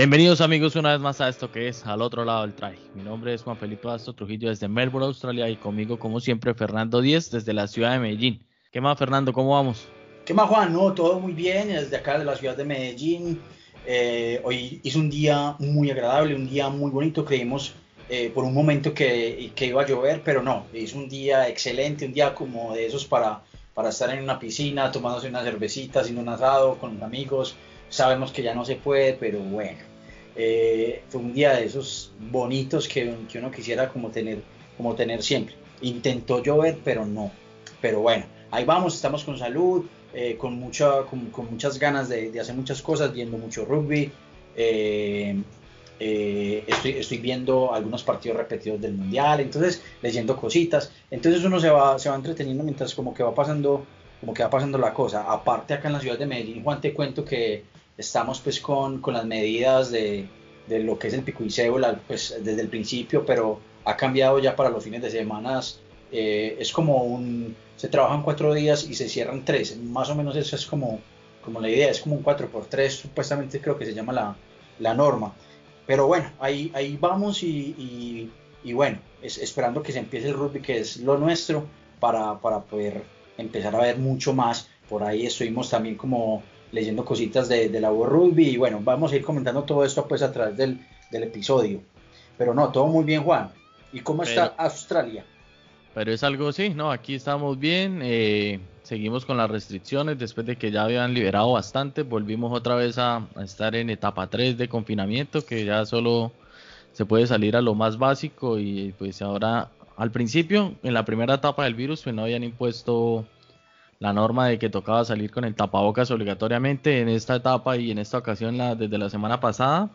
Bienvenidos amigos una vez más a esto que es Al otro lado del traje. Mi nombre es Juan Felipe Astro Trujillo desde Melbourne, Australia y conmigo como siempre Fernando Díez desde la ciudad de Medellín. ¿Qué más Fernando? ¿Cómo vamos? ¿Qué más Juan? No, todo muy bien desde acá de la ciudad de Medellín. Eh, hoy es un día muy agradable, un día muy bonito. Creímos eh, por un momento que, que, iba a llover, pero no, es un día excelente, un día como de esos para, para estar en una piscina, tomándose una cervecita, haciendo un asado con amigos sabemos que ya no se puede, pero bueno, eh, fue un día de esos bonitos que, que, uno quisiera como tener, como tener siempre. Intentó llover, pero no. Pero bueno, ahí vamos, estamos con salud, eh, con, mucha, con, muchas ganas de, hacer muchas cosas, viendo mucho rugby. Eh, estoy, estoy, viendo algunos partidos repetidos del mundial, entonces leyendo cositas. Entonces uno se va, entreteniendo mientras como va pasando como que va pasando la cosa. Aparte acá en la ciudad de Medellín, Juan, te cuento que estamos pues con, con las medidas de, de, lo que es el pico y cédula pues desde el principio, pero ha cambiado ya para los fines de semana. Eh, es como un, se trabajan cuatro días y se cierran tres, más o menos eso es como, como la idea, es como un 4 por 3 supuestamente creo que se llama la, la norma. Pero bueno, ahí, ahí vamos y, y, bueno, es, esperando que se empiece el rugby, que es lo nuestro, para, para poder empezar a ver mucho más. Por ahí estuvimos también como leyendo cositas de, de la Rugby y bueno, vamos a ir comentando todo esto pues a través del, del episodio. Pero no, todo muy bien Juan. ¿Y cómo está Australia? Pero es algo, sí, no, aquí estamos bien, eh, seguimos con las restricciones después de que ya habían liberado bastante, volvimos otra vez a, a, estar en etapa 3 de confinamiento, que ya solo se puede salir a lo más básico y pues ahora, al principio, en la primera etapa del virus, pues no habían impuesto la norma de que tocaba salir con el tapabocas obligatoriamente en esta etapa y en esta ocasión la, desde la semana pasada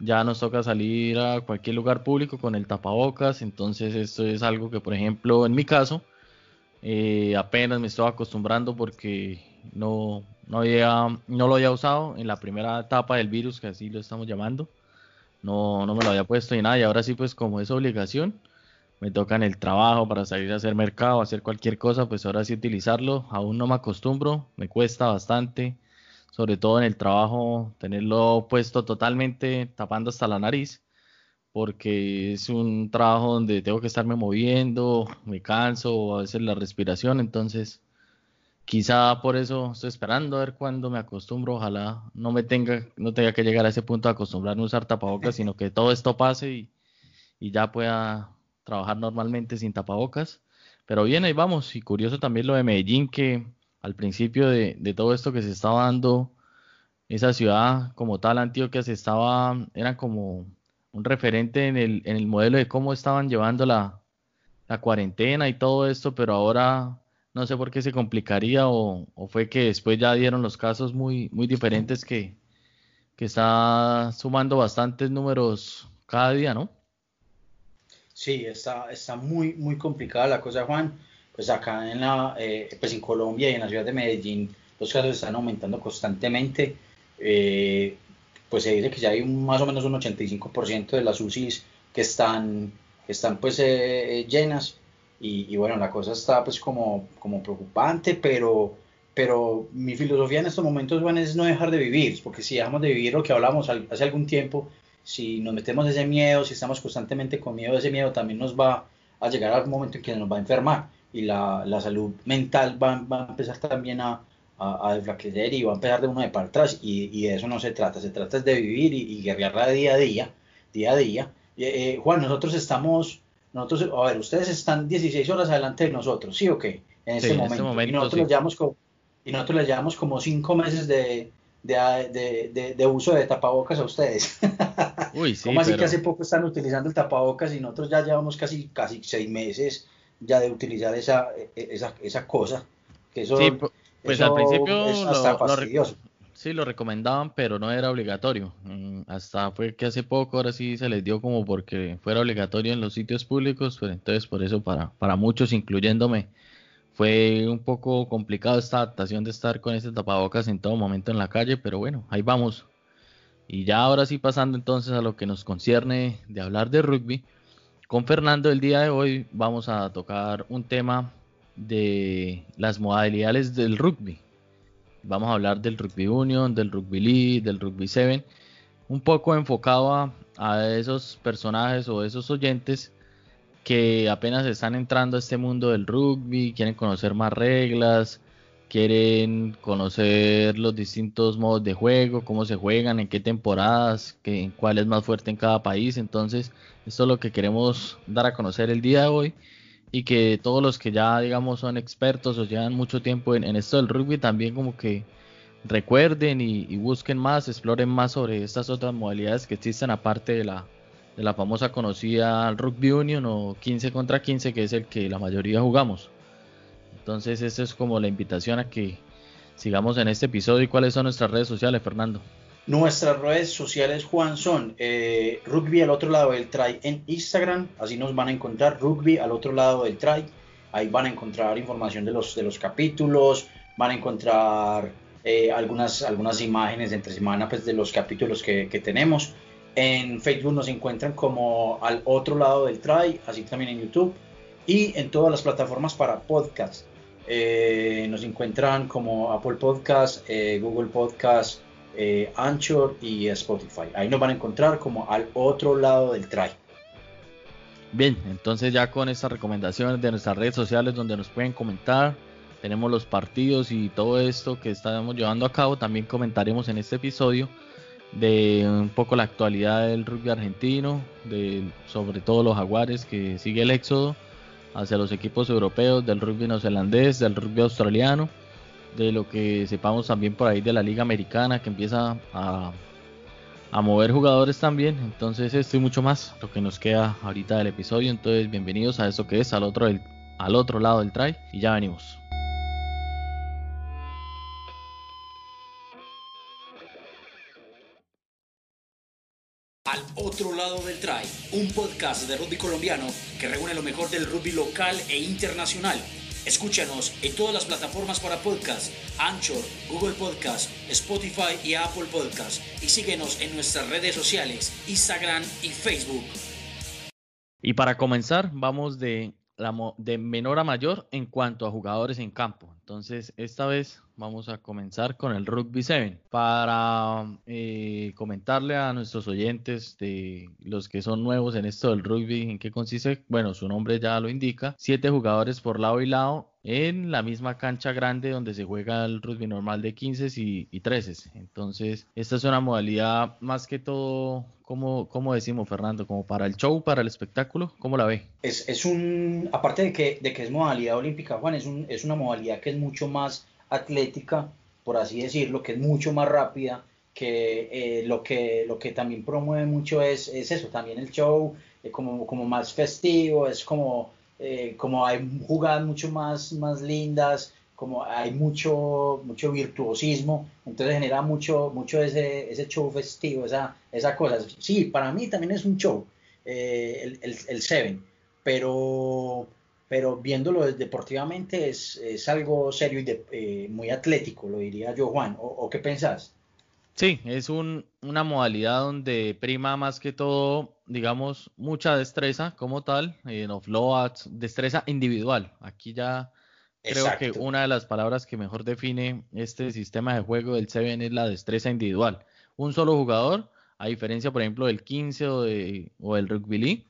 ya nos toca salir a cualquier lugar público con el tapabocas. Entonces esto es algo que por ejemplo en mi caso eh, apenas me estoy acostumbrando porque no, no, había, no lo había usado en la primera etapa del virus que así lo estamos llamando. No, no me lo había puesto y nada. Y ahora sí pues como es obligación me toca en el trabajo para salir a hacer mercado, hacer cualquier cosa, pues ahora sí utilizarlo. Aún no me acostumbro, me cuesta bastante, sobre todo en el trabajo, tenerlo puesto totalmente tapando hasta la nariz, porque es un trabajo donde tengo que estarme moviendo, me canso, a veces la respiración, entonces quizá por eso estoy esperando a ver cuándo me acostumbro, ojalá no me tenga, no tenga que llegar a ese punto de acostumbrarme a usar tapabocas, sino que todo esto pase y, y ya pueda trabajar normalmente sin tapabocas. Pero bien, ahí vamos. Y curioso también lo de Medellín, que al principio de, todo esto que se estaba dando, esa ciudad como tal, Antioquia, se estaba, era como un referente en el, en el modelo de cómo estaban llevando la, cuarentena y todo esto, pero ahora no sé por qué se complicaría o, o, fue que después ya dieron los casos muy, muy diferentes que, que está sumando bastantes números cada día, ¿no? Sí, está, está muy, muy complicada la cosa, Juan. Pues acá en, la, eh, pues en Colombia y en la ciudad de Medellín los casos están aumentando constantemente. Eh, pues se dice que ya hay más o menos un 85% de las UCIs que están, que están pues eh, llenas. Y, bueno, la cosa está pues como, como preocupante, pero, pero mi filosofía en estos momentos, Juan, es no dejar de vivir, porque si dejamos de vivir lo que hablamos hace algún tiempo, si nos metemos ese miedo, si estamos constantemente con miedo, ese miedo también nos va a llegar a un momento en que nos va a enfermar y la, la salud mental va, va, a empezar también a, a, a, desflaquecer y va a empezar de uno de para atrás y, y, de eso no se trata, se trata de vivir y, y guerrearla día a día, día a día. Eh, Juan, nosotros estamos, nosotros, a ver, ustedes están 16 horas adelante de nosotros, ¿sí o qué? En este, momento. Este momento. Y nosotros, sí. llevamos como, y nosotros les llevamos como 5 meses de, de, de, de, uso de tapabocas a ustedes. Uy, sí, ¿Cómo así que hace poco están utilizando el tapabocas y nosotros ya llevamos casi, casi seis meses ya de utilizar esa, e, esa, esa cosa? Que eso, sí, pues al principio es hasta lo, fastidioso. Lo, sí, lo recomendaban, pero no era obligatorio. Mm, hasta fue que hace poco, ahora sí se les dio como porque fuera obligatorio en los sitios públicos, pues entonces por eso para, para muchos, incluyéndome, fue un poco complicado esta adaptación de estar con este tapabocas en todo momento en la calle, pero bueno, ahí vamos. Y ya ahora sí pasando entonces a lo que nos concierne de hablar de rugby, con Fernando el día de hoy vamos a tocar un tema de las modalidades del rugby. Vamos a hablar del rugby union, del rugby league, del rugby 7 un poco enfocado a, a esos personajes o esos oyentes que apenas están entrando a este mundo del rugby, quieren conocer más reglas, quieren conocer los distintos modos de juego, cómo se juegan, en qué temporadas, qué, cuál es más fuerte en cada país. Entonces, esto es lo que queremos dar a conocer el día de hoy y que todos los que ya, digamos, son expertos o llevan mucho tiempo en, esto del rugby también como que recuerden y, busquen más, exploren más sobre estas otras modalidades que existen aparte de la, de la famosa conocida Rugby Union o 15 contra 15, que es el que la mayoría jugamos. Entonces, esa es como la invitación a que sigamos en este episodio. ¿Y cuáles son nuestras redes sociales, Fernando? Nuestras redes sociales, Juan, son eh, Rugby al otro lado del try en Instagram. Así nos van a encontrar Rugby al otro lado del try. Ahí van a encontrar información de los, de los capítulos, van a encontrar eh, algunas, algunas imágenes entre semana pues, de los capítulos que tenemos. En Facebook nos encuentran como al otro lado del try, así también en YouTube y en todas las plataformas para podcast. Eh, nos encuentran como Apple Podcast, eh, Google Podcast, eh, Anchor y Spotify. Ahí nos van a encontrar como al otro lado del try. Bien, entonces ya con estas recomendaciones de nuestras redes sociales donde nos pueden comentar, tenemos los partidos y todo esto que estamos llevando a cabo, también comentaremos en este episodio de un poco la actualidad del rugby argentino, de sobre todo los jaguares que sigue el éxodo hacia los equipos europeos, del rugby neozelandés, del rugby australiano, de lo que sepamos también por ahí de la liga americana que empieza a, a mover jugadores también. Entonces esto y mucho más lo que nos queda ahorita del episodio. Entonces bienvenidos a eso que es al otro, al otro lado del try y ya venimos. Otro lado del try, un podcast de rugby colombiano que reúne lo mejor del rugby local e internacional. Escúchanos en todas las plataformas para podcast, Anchor, Google Podcast, Spotify y Apple Podcast. Y síguenos en nuestras redes sociales, Instagram y Facebook. Y para comenzar, vamos de, la, de menor a mayor en cuanto a jugadores en campo. Entonces, esta vez vamos a comenzar con el Rugby 7 para eh, comentarle a nuestros oyentes de los que son nuevos en esto del rugby, en qué consiste. Bueno, su nombre ya lo indica. Siete jugadores por lado y lado en la misma cancha grande donde se juega el rugby normal de 15 y, y 13. Entonces, esta es una modalidad más que todo, como, como decimos, Fernando, como para el show, para el espectáculo, ¿cómo la ve? Es, es un, aparte de que, de que es modalidad olímpica, Juan, es, un, es una modalidad que es mucho más atlética, por así decirlo, que es mucho más rápida, que eh, lo que lo que también promueve mucho es, es eso, también el show, eh, como, como más festivo, es como, eh, como hay jugadas mucho más, más lindas, como hay mucho, mucho virtuosismo, entonces genera mucho, mucho ese, ese show festivo, esa, esa cosa. Sí, para mí también es un show, el, el, el Seven, pero pero viéndolo deportivamente es, es algo serio y eh, muy atlético, lo diría yo, Juan. ¿O, o qué pensás? Sí, es un, una modalidad donde prima más que todo, digamos, mucha destreza como tal, en offloads, destreza individual. Aquí ya creo Exacto. que una de las palabras que mejor define este sistema de juego del Seven es la destreza individual. Un solo jugador, a diferencia, por ejemplo, del 15 o, de, o del Rugby League,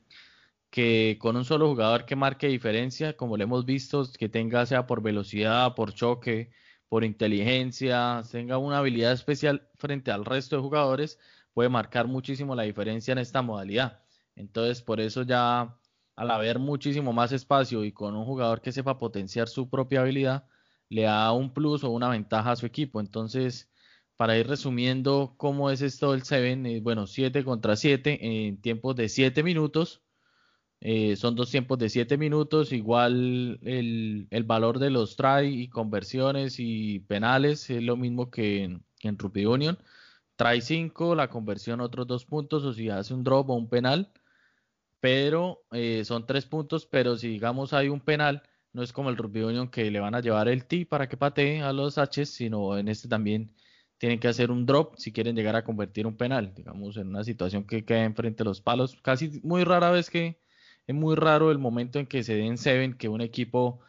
que con un solo jugador que marque diferencia, como lo hemos visto, que tenga sea por velocidad, por choque, por inteligencia, tenga una habilidad especial frente al resto de jugadores, puede marcar muchísimo la diferencia en esta modalidad. Entonces, por eso ya al haber muchísimo más espacio y con un jugador que sepa potenciar su propia habilidad, le da un plus o una ventaja a su equipo. Entonces, para ir resumiendo cómo es esto del Seven, eh, bueno, 7 contra 7 en tiempos de 7 minutos eh, son dos tiempos de 7 minutos, igual el, el, valor de los try y conversiones y penales es lo mismo que en, que en Rugby Union. Try 5, la conversión otros dos puntos, o si hace un drop o un penal, pero eh, son tres puntos, pero si digamos hay un penal, no es como el Rugby Union que le van a llevar el T para que patee a los H, sino en este también tienen que hacer un drop si quieren llegar a convertir un penal, digamos en una situación que queda enfrente de los palos, casi muy rara vez que es muy raro el momento en que se den seven que un equipo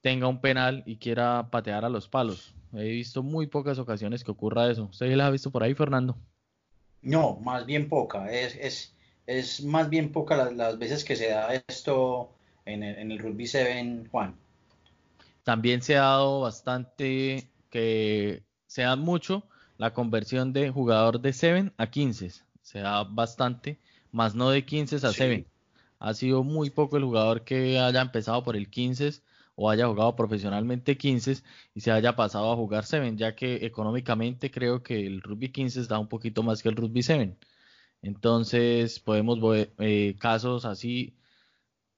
tenga un penal y quiera patear a los palos. He visto muy pocas ocasiones que ocurra eso. ¿Usted la ha visto por ahí, Fernando? No, más bien poca. Es, es, es más bien poca las, las veces que se da esto en el, en el Rugby 7, Juan. También se ha dado bastante que se da mucho la conversión de jugador de 7 a 15. Se da bastante, más no de 15 a 7. Ha sido muy poco el jugador que haya empezado por el 15 o haya jugado profesionalmente 15 y se haya pasado a jugar 7, ya que económicamente creo que el rugby 15 da un poquito más que el rugby 7. Entonces podemos ver eh, casos así,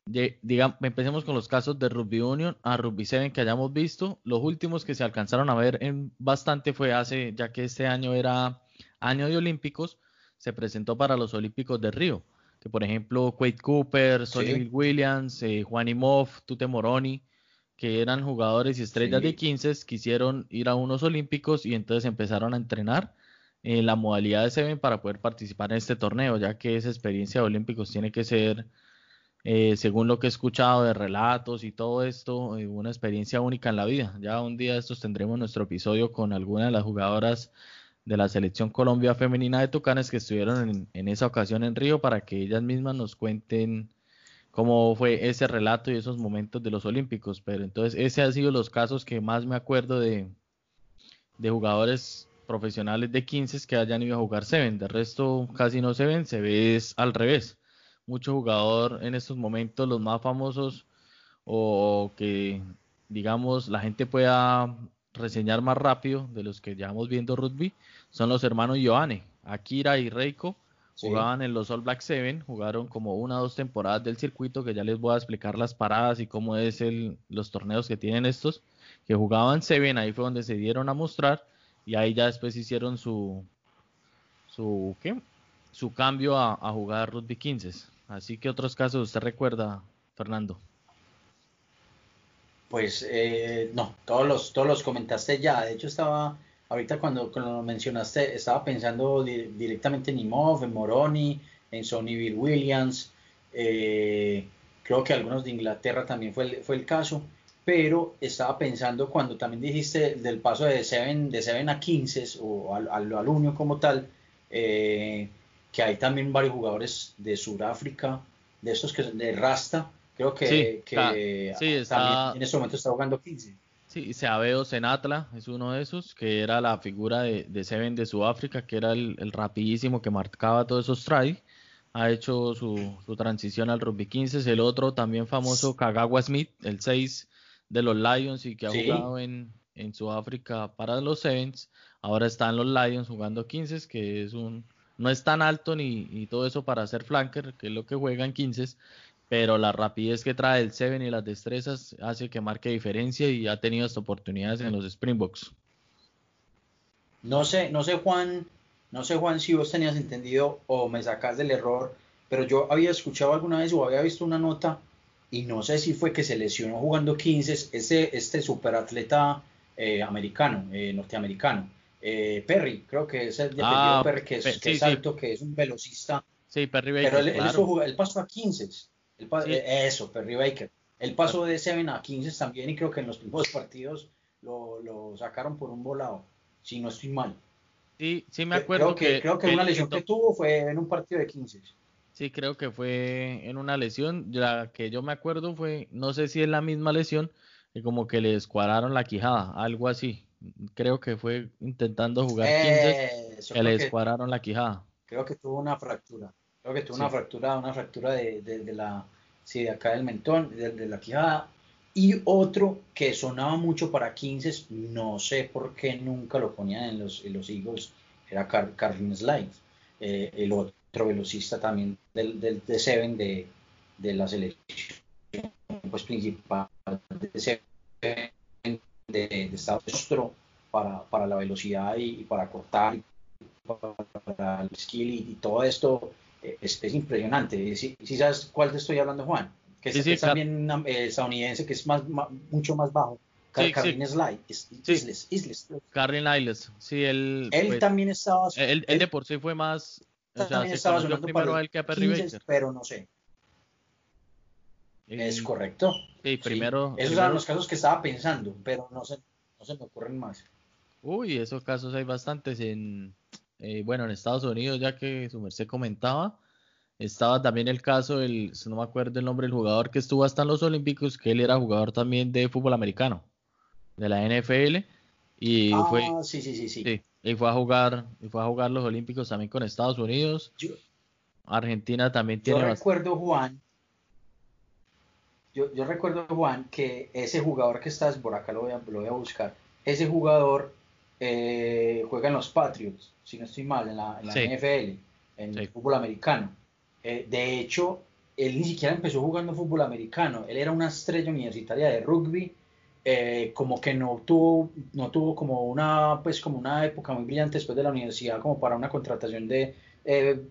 digamos, empecemos con los casos de rugby union a rugby 7 que hayamos visto. Los últimos que se alcanzaron a ver en bastante fue hace, ya que este año era año de olímpicos, se presentó para los olímpicos de Río que por ejemplo Quade Cooper, Sonny Williams, eh, Juan Imov, Tute Moroni, que eran jugadores y estrellas de 15, quisieron ir a unos olímpicos y entonces empezaron a entrenar en la modalidad de Seven para poder participar en este torneo, ya que esa experiencia de olímpicos tiene que ser, eh, según lo que he escuchado de relatos y todo esto, eh, una experiencia única en la vida. Ya un día de estos tendremos nuestro episodio con alguna de las jugadoras de la selección Colombia femenina de Tucanes que estuvieron en, esa ocasión en Río para que ellas mismas nos cuenten cómo fue ese relato y esos momentos de los Olímpicos. Pero entonces ese ha sido los casos que más me acuerdo de, de jugadores profesionales de 15 que hayan ido a jugar Seven. De resto casi no se ven, se ve al revés. Mucho jugador en estos momentos, los más famosos o que digamos la gente pueda reseñar más rápido de los que llevamos viendo rugby son los hermanos Joane, Akira y Reiko. Jugaban en los All Black Seven, jugaron como una o dos temporadas del circuito, que ya les voy a explicar las paradas y cómo es el, los torneos que tienen estos, que jugaban Seven, ahí fue donde se dieron a mostrar, y ahí ya después hicieron su, su, ¿qué? su cambio a, a jugar rugby 15. Así que otros casos usted recuerda, Fernando. Pues eh, no, todos los, todos los comentaste ya. De hecho, estaba, ahorita cuando, lo mencionaste, estaba pensando directamente en Imov, en Moroni, en Bill Williams. Eh, creo que algunos de Inglaterra también fue el, fue el caso. Pero estaba pensando cuando también dijiste del paso de 7 de seven a 15 o al, al, como tal, eh, que hay también varios jugadores de Sudáfrica, de estos que de Rasta, Creo que, también en ese momento está jugando 15. Sí, Seabeo Senatla es uno de esos, que era la figura de, de Seven de Sudáfrica, que era el, rapidísimo que marcaba todos esos tries. Ha hecho su, transición al rugby 15. El otro también famoso, Kagawa Smith, el 6 de los Lions y que ha jugado en, en Sudáfrica para los Sevens. Ahora está en los Lions jugando 15, que es un, no es tan alto ni, ni, todo eso para ser flanker, que es lo que juega en 15, pero la rapidez que trae el Seven y las destrezas hace que marque diferencia y ha tenido estas oportunidades en los Springboks. No sé, no sé Juan, no sé Juan si vos tenías entendido o me sacas del error, pero yo había escuchado alguna vez o había visto una nota y no sé si fue que se lesionó jugando 15 este, este superatleta eh, americano, eh, norteamericano. Eh, Perry, creo que es el de ah, Perry, que es, que es alto, que es un velocista. Sí, Perry Baker, Pero él, él, pasó a 15 eh, eso, Perry Baker. El paso de 7 a 15 también y creo que en los primeros partidos lo, sacaron por un volado, si no estoy mal. Sí, sí me acuerdo creo que, creo que una lesión que tuvo fue en un partido de 15. Sí, creo que fue en una lesión. La que yo me acuerdo fue, no sé si es la misma lesión, que como que le descuadraron la quijada, algo así. Creo que fue intentando jugar 15, que le descuadraron la quijada. Creo que tuvo una fractura. Creo que tuvo una fractura, una fractura de, de, la, sí, de acá del mentón, de, la quijada. Y otro que sonaba mucho para 15, no sé por qué nunca lo ponían en los, en los Eagles, era Car Carlin Slide, eh, el otro velocista también del, del de Seven de, de la selección pues, principal de Seven de, Estados Unidos para, para la velocidad y, para cortar, para el skill y todo esto es, impresionante. Si, sabes cuál te estoy hablando, Juan, que es, también eh, estadounidense, que es más, mucho más bajo. Carlin Sly, Isles, Isles. Carlin Isles, sí, él. Él pues, también estaba. Él, él, de por sí fue más. O sea, se estaba primero a él que a Perry 15, Baker. Pero no sé. es correcto. Sí, primero. Esos eran los casos que estaba pensando, pero no se, no se me ocurren más. Uy, esos casos hay bastantes en eh, bueno, en Estados Unidos, ya que su merced comentaba, estaba también el caso, el, no me acuerdo el nombre del jugador que estuvo hasta en los Olímpicos, que él era jugador también de fútbol americano, de la NFL, y ah, fue, sí, sí, sí, sí. y fue a jugar, y fue a jugar los Olímpicos también con Estados Unidos. Argentina también tiene. Yo recuerdo, Juan, yo, yo, recuerdo, Juan, que ese jugador que estás, por acá lo voy a, lo voy a buscar, ese jugador eh, juega en los Patriots, si no estoy mal, en la, NFL, en el fútbol americano. Eh, de hecho, él ni siquiera empezó jugando fútbol americano, él era una estrella universitaria de rugby, eh, como que no tuvo, no tuvo como una, pues como una época muy brillante después de la universidad, como para una contratación de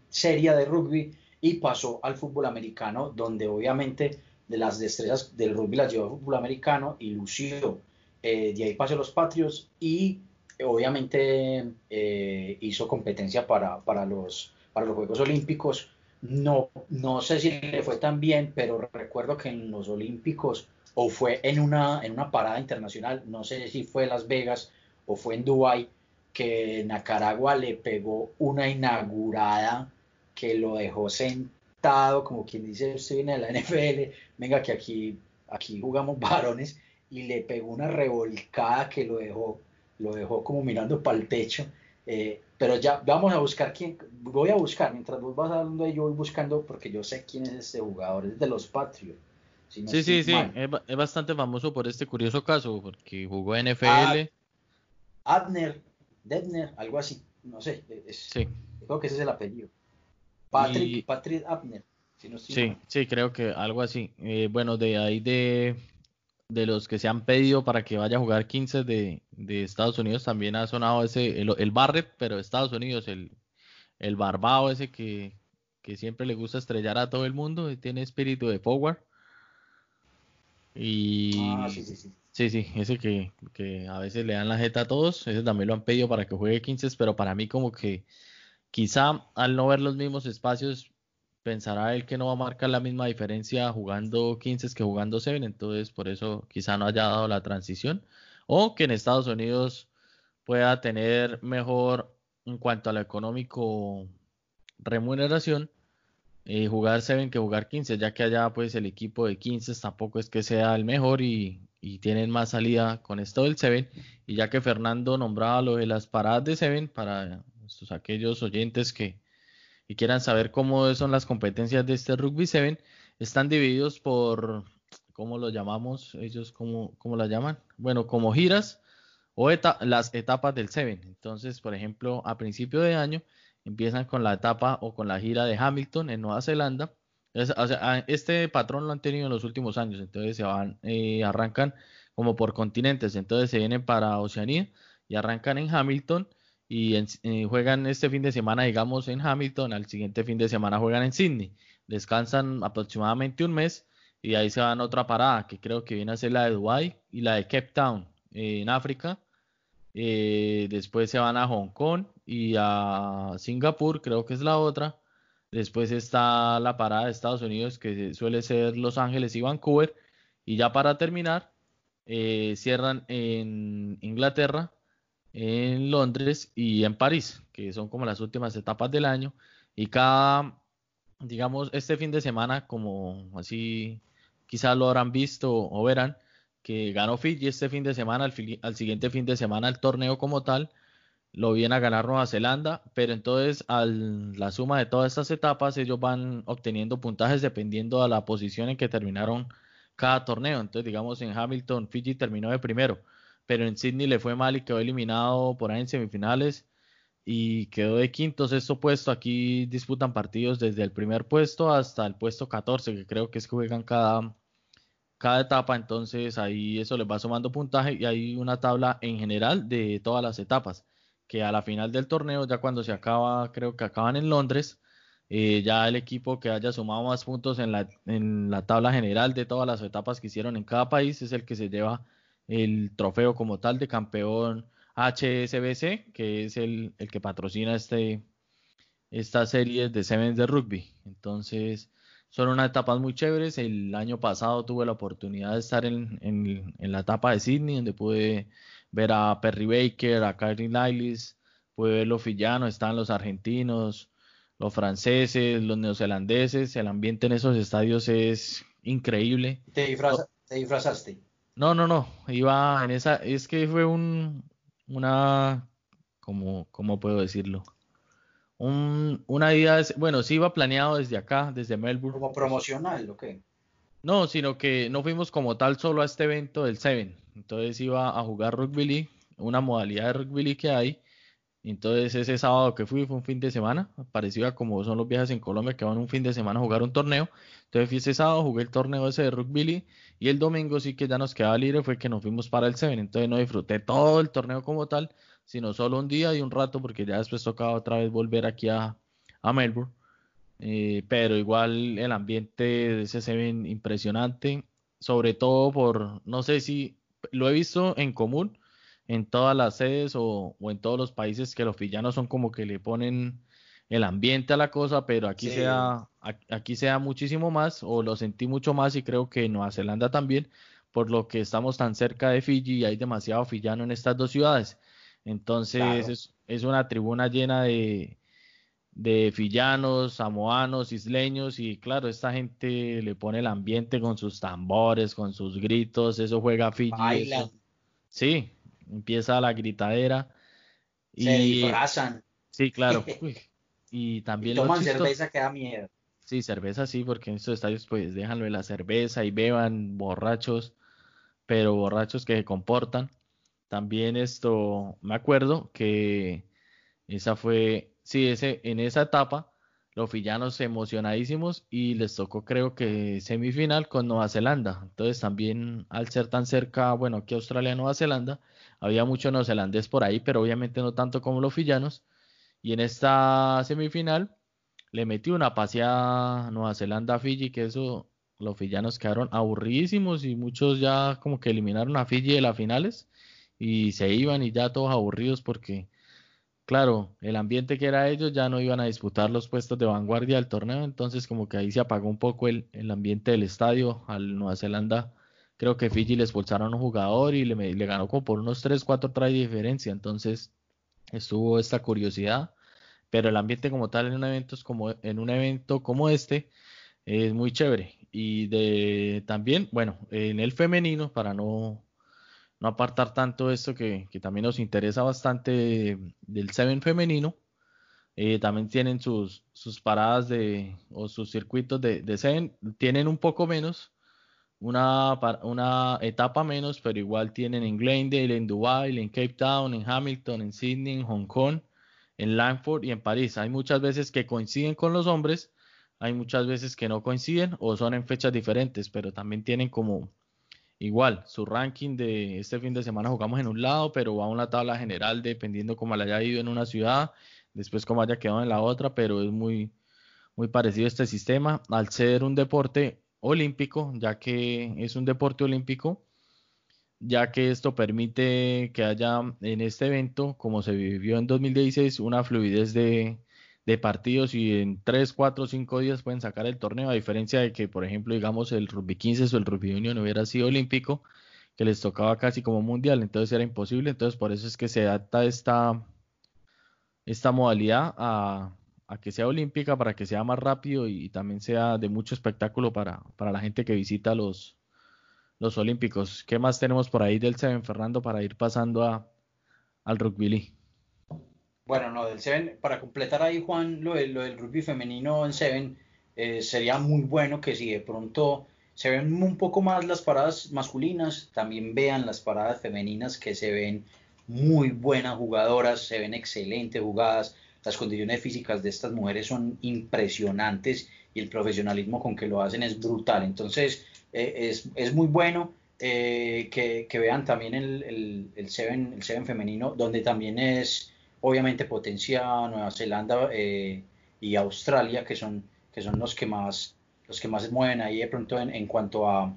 seria de rugby, y pasó al fútbol americano, donde obviamente de las destrezas del rugby las llevó al fútbol americano y lució. de ahí pasó a los Patriots y obviamente eh, hizo competencia para, para, los, para los Juegos Olímpicos. No, no sé si le fue tan bien, pero recuerdo que en los Olímpicos o fue en una, en una parada internacional, no sé si fue en Las Vegas o fue en Dubái, que Nacaragua le pegó una inaugurada que lo dejó sentado, como quien dice, viene de la NFL, venga que aquí, aquí jugamos varones, y le pegó una revolcada que lo dejó lo dejó como mirando para el techo. Eh, pero ya vamos a buscar quién, voy a buscar, mientras vos vas hablando yo voy buscando porque yo sé quién es este jugador, es de los Patriots. sí, sí, sí, es, bastante famoso por este curioso caso, porque jugó en NFL. Abner, Debner, algo así, no sé, sí. creo que ese es el apellido. Patrick, Patrick Abner. sí, sí, creo que algo así. Eh, bueno, de ahí de, de los que se han pedido para que vaya a jugar 15 de, Estados Unidos también ha sonado ese, el, Barrett, pero Estados Unidos, el, el barbado ese que, siempre le gusta estrellar a todo el mundo, tiene espíritu de forward. Y ah, sí, sí, sí. Sí, sí, ese que, que, a veces le dan la jeta a todos, ese también lo han pedido para que juegue 15, pero para mí como que quizá al no ver los mismos espacios pensará él que no va a marcar la misma diferencia jugando 15 que jugando 7, entonces por eso quizá no haya dado la transición. O que en Estados Unidos pueda tener mejor en cuanto a lo económico remuneración eh, jugar 7 que jugar 15, ya que allá pues el equipo de 15 tampoco es que sea el mejor y, tienen más salida con esto del 7. Y ya que Fernando nombraba lo de las paradas de 7 para aquellos oyentes que, y quieran saber cómo son las competencias de este Rugby 7, están divididos por, ¿cómo lo llamamos? Ellos, ¿cómo, cómo la llaman? Bueno, como giras o las etapas del 7. Entonces, por ejemplo, a principio de año empiezan con la etapa o con la gira de Hamilton en Nueva Zelanda. este patrón lo han tenido en los últimos años, entonces se van, eh, arrancan como por continentes, entonces se vienen para Oceanía y arrancan en Hamilton y eh, juegan este fin de semana, digamos, en Hamilton, al siguiente fin de semana juegan en Sydney, descansan aproximadamente un mes y ahí se van a otra parada, que creo que viene a ser la de Dubai y la de Cape Town en África. Eh, después se van a Hong Kong y a Singapur, creo que es la otra. Después está la parada de Estados Unidos, que suele ser Los Ángeles y Vancouver. Y ya para terminar, eh, cierran en Inglaterra en Londres y en París, que son como las últimas etapas del año. Y cada, digamos, este fin de semana, como así quizás lo habrán visto o verán, que ganó Fiji este fin de semana, al, siguiente fin de semana el torneo como tal, lo viene a ganar Nueva Zelanda, pero entonces al la suma de todas estas etapas ellos van obteniendo puntajes dependiendo de la posición en que terminaron cada torneo. Entonces, digamos, en Hamilton, Fiji terminó de primero pero en Sydney le fue mal y quedó eliminado por ahí en semifinales y quedó de quinto, sexto puesto. Aquí disputan partidos desde el primer puesto hasta el puesto 14, que creo que es que juegan cada, cada etapa, entonces ahí eso les va sumando puntaje y hay una tabla en general de todas las etapas, que a la final del torneo, ya cuando se acaba, creo que acaban en Londres, eh, ya el equipo que haya sumado más puntos en la, en la tabla general de todas las etapas que hicieron en cada país es el que se lleva el trofeo como tal de campeón HSBC, que es el, que patrocina este, estas series de Sevens de rugby. Entonces, son unas etapas muy chéveres. El año pasado tuve la oportunidad de estar en, la etapa de Sydney, donde pude ver a Perry Baker, a Kylie Niles, pude ver los fillanos, estaban los argentinos, los franceses, los neozelandeses, el ambiente en esos estadios es increíble. ¿Te, disfrazaste? No, no, no, iba en esa, es que fue un, una, como, ¿cómo puedo decirlo? Un, una idea, bueno, sí iba planeado desde acá, desde Melbourne. ¿Como promocional o qué? No, sino que no fuimos como tal solo a este evento del Seven. Entonces iba a jugar rugby league, una modalidad de rugby league que hay. Entonces ese sábado que fui fue un fin de semana, parecido a como son los viajes en Colombia que van un fin de semana a jugar un torneo. Entonces fui ese sábado, jugué el torneo ese de rugby league y el domingo sí que ya nos quedaba libre fue que nos fuimos para el Seven. Entonces no disfruté todo el torneo como tal, sino solo un día y un rato porque ya después tocaba otra vez volver aquí a, a Melbourne. Eh, pero igual el ambiente de ese Seven impresionante, sobre todo por, no sé si lo he visto en común en todas las sedes o, en todos los países que los villanos son como que le ponen el ambiente a la cosa, pero aquí sea aquí sea muchísimo más o lo sentí mucho más y creo que en Nueva Zelanda también, por lo que estamos tan cerca de Fiji y hay demasiado fillano en estas dos ciudades. Entonces es, es una tribuna llena de, de fillanos, samoanos, isleños y claro, esta gente le pone el ambiente con sus tambores, con sus gritos, eso juega Fiji. Sí, empieza la gritadera. Y, Se disfrazan. Sí, claro. y también... toman cerveza que da miedo. Sí, cerveza sí, porque en estos estadios pues déjanlo de la cerveza y beban borrachos, pero borrachos que se comportan. También esto, me acuerdo que esa fue sí, ese, en esa etapa, los villanos emocionadísimos y les tocó creo que semifinal con Nueva Zelanda. Entonces también al ser tan cerca, bueno, aquí Australia, Nueva Zelanda, había mucho neozelandés por ahí, pero obviamente no tanto como los villanos. Y en esta semifinal le metió una paseada Nueva Zelanda a Fiji, que eso los villanos quedaron aburridísimos y muchos ya como que eliminaron a Fiji de las finales y se iban y ya todos aburridos porque claro, el ambiente que era ellos ya no iban a disputar los puestos de vanguardia del torneo, entonces como que ahí se apagó un poco el, ambiente del estadio al Nueva Zelanda. Creo que Fiji le expulsaron a un jugador y le, le ganó como por unos 3, 4 tries de diferencia, entonces estuvo esta curiosidad, pero el ambiente como tal en un evento como en un evento como este es muy chévere y de también, bueno, en el femenino para no no apartar tanto esto que, también nos interesa bastante del Seven femenino. Eh, también tienen sus, sus paradas de, o sus circuitos de, de Seven, tienen un poco menos, una, una etapa menos, pero igual tienen en Glendale, en Dubai, en Cape Town, en Hamilton, en Sydney, en Hong Kong, en Langford y en París. Hay muchas veces que coinciden con los hombres, hay muchas veces que no coinciden o son en fechas diferentes, pero también tienen como igual, su ranking de este fin de semana jugamos en un lado, pero va a una tabla general dependiendo cómo le haya ido en una ciudad, después cómo haya quedado en la otra, pero es muy, muy parecido este sistema al ser un deporte olímpico, ya que es un deporte olímpico, ya que esto permite que haya en este evento, como se vivió en 2016, una fluidez de, de partidos y en 3, 4, 5 días pueden sacar el torneo, a diferencia de que, por ejemplo, digamos, el Rugby 15 o el Rugby Union hubiera sido olímpico, que les tocaba casi como mundial, entonces era imposible, entonces por eso es que se adapta esta, esta modalidad a, que sea olímpica, para que sea más rápido y, también sea de mucho espectáculo para, para la gente que visita los, los olímpicos. ¿Qué más tenemos por ahí del Seven Fernando para ir pasando a, al rugby league? Bueno, no, del Seven, para completar ahí, Juan, lo, lo del rugby femenino en Seven, eh, sería muy bueno que si de pronto se ven un poco más las paradas masculinas, también vean las paradas femeninas que se ven muy buenas jugadoras, se ven excelentes jugadas, las condiciones físicas de estas mujeres son impresionantes y el profesionalismo con que lo hacen es brutal. Entonces, eh, es, muy bueno eh, que, vean también el, el, el, seven, el Seven femenino, donde también es obviamente potencia Nueva Zelanda eh, y Australia, que son, que son los que más los que más se mueven ahí de pronto en, cuanto a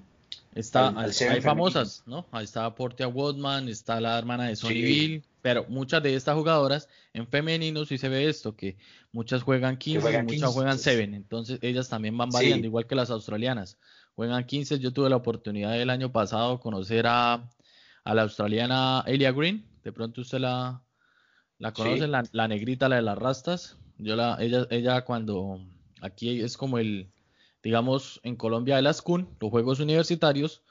Está, hay famosas, ¿no? Ahí está Portia Woodman, está la hermana de Sonny pero muchas de estas jugadoras en femenino sí se ve esto, que muchas juegan 15 y muchas juegan 7, entonces ellas también van variando, igual que las australianas. Juegan 15, yo tuve la oportunidad el año pasado de conocer a, a la australiana Elia Green, de pronto usted la, ¿La conocen? La, negrita, la de las rastas. Yo la, ella, ella cuando aquí es como el, digamos, en Colombia el ASCUN, los Juegos Universitarios,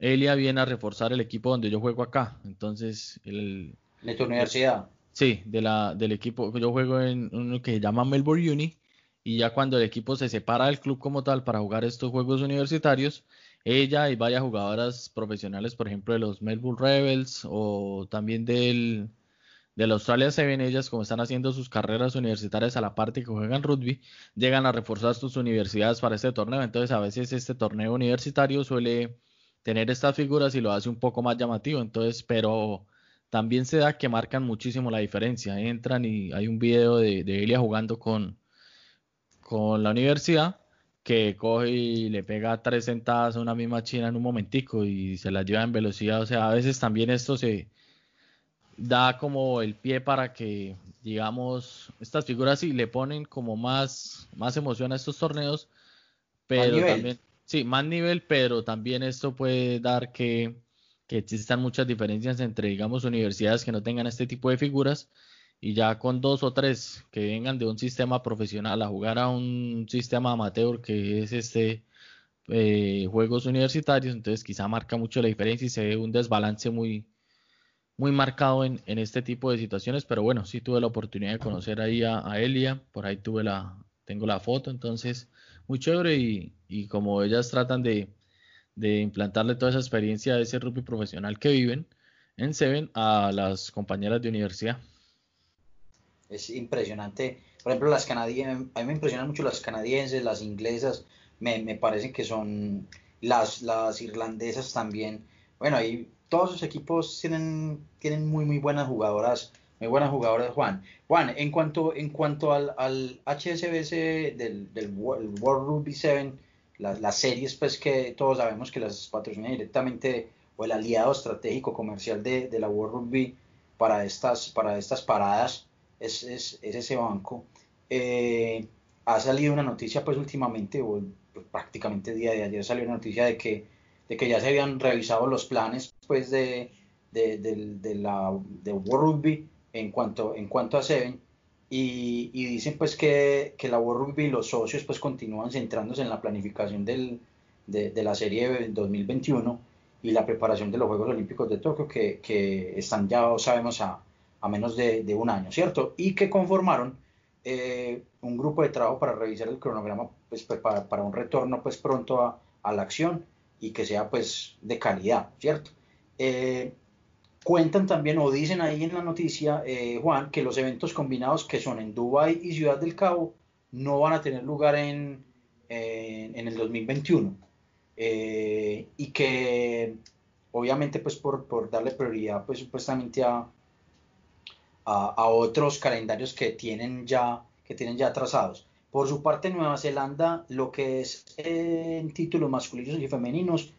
Elia viene a reforzar el equipo donde yo juego acá. Entonces, el... ¿De tu universidad? Sí, de la, del equipo. Yo juego en uno que se llama Melbourne Uni. Y ya cuando el equipo se separa del club como tal para jugar estos juegos universitarios, ella y varias jugadoras profesionales, por ejemplo, de los Melbourne Rebels o también del, del Australia Seven, ellas como están haciendo sus carreras universitarias a la parte que juegan rugby, llegan a reforzar sus universidades para este torneo. Entonces a veces este torneo universitario suele tener estas figuras y lo hace un poco más llamativo. Entonces, pero también se da que marcan muchísimo la diferencia. Entran y hay un video de, de Elia jugando con, con la universidad que coge y le pega tres sentadas a una misma china en un momentico y se la lleva en velocidad. O sea, a veces también esto se da como el pie para que, digamos, estas figuras sí le ponen como más, más emoción a estos torneos, pero también, sí, más nivel, pero también esto puede dar que, que existan muchas diferencias entre, digamos, universidades que no tengan este tipo de figuras y ya con dos o tres que vengan de un sistema profesional a jugar a un sistema amateur que es este eh, juegos universitarios, entonces quizá marca mucho la diferencia y se ve un desbalance muy, muy marcado en, este tipo de situaciones, pero bueno, sí tuve la oportunidad de conocer ahí a, Elia, por ahí tuve la, tengo la foto, entonces muy chévere y, y como ellas tratan de, de implantarle toda esa experiencia de ese rugby profesional que viven en Seven a las compañeras de universidad es impresionante. Por ejemplo, las canadienses, a mí me impresionan mucho las canadienses, las inglesas, me, me parecen que son las, las irlandesas también. Bueno, ahí todos los equipos tienen, tienen muy, muy buenas jugadoras, muy buenas jugadoras, Juan. Juan, en cuanto, en cuanto al, al HSBC del, del World, Rugby 7, las, las, series pues que todos sabemos que las patrocina directamente o el aliado estratégico comercial de, de la World Rugby para estas, para estas paradas es, es, ese banco. Eh, ha salido una noticia pues últimamente, o pues, prácticamente día de ayer salió una noticia de que, de que ya se habían revisado los planes pues de, de, de, la, de World Rugby en cuanto, en cuanto a Seven y, y, dicen pues que, que la World Rugby y los socios pues continúan centrándose en la planificación del, de, de la serie 2021 y la preparación de los Juegos Olímpicos de Tokio que, que están ya sabemos a, a menos de, un año, ¿cierto? Y que conformaron eh, un grupo de trabajo para revisar el cronograma pues, pues para, un retorno pues pronto a, la acción y que sea pues de calidad, ¿cierto? Eh, cuentan también o dicen ahí en la noticia, eh, Juan, que los eventos combinados que son en Dubái y Ciudad del Cabo no van a tener lugar en, en, el 2021 y que obviamente pues por, por darle prioridad pues supuestamente a, a, otros calendarios que tienen ya que tienen ya trazados. Por su parte, Nueva Zelanda, lo que es en títulos masculinos y femeninos,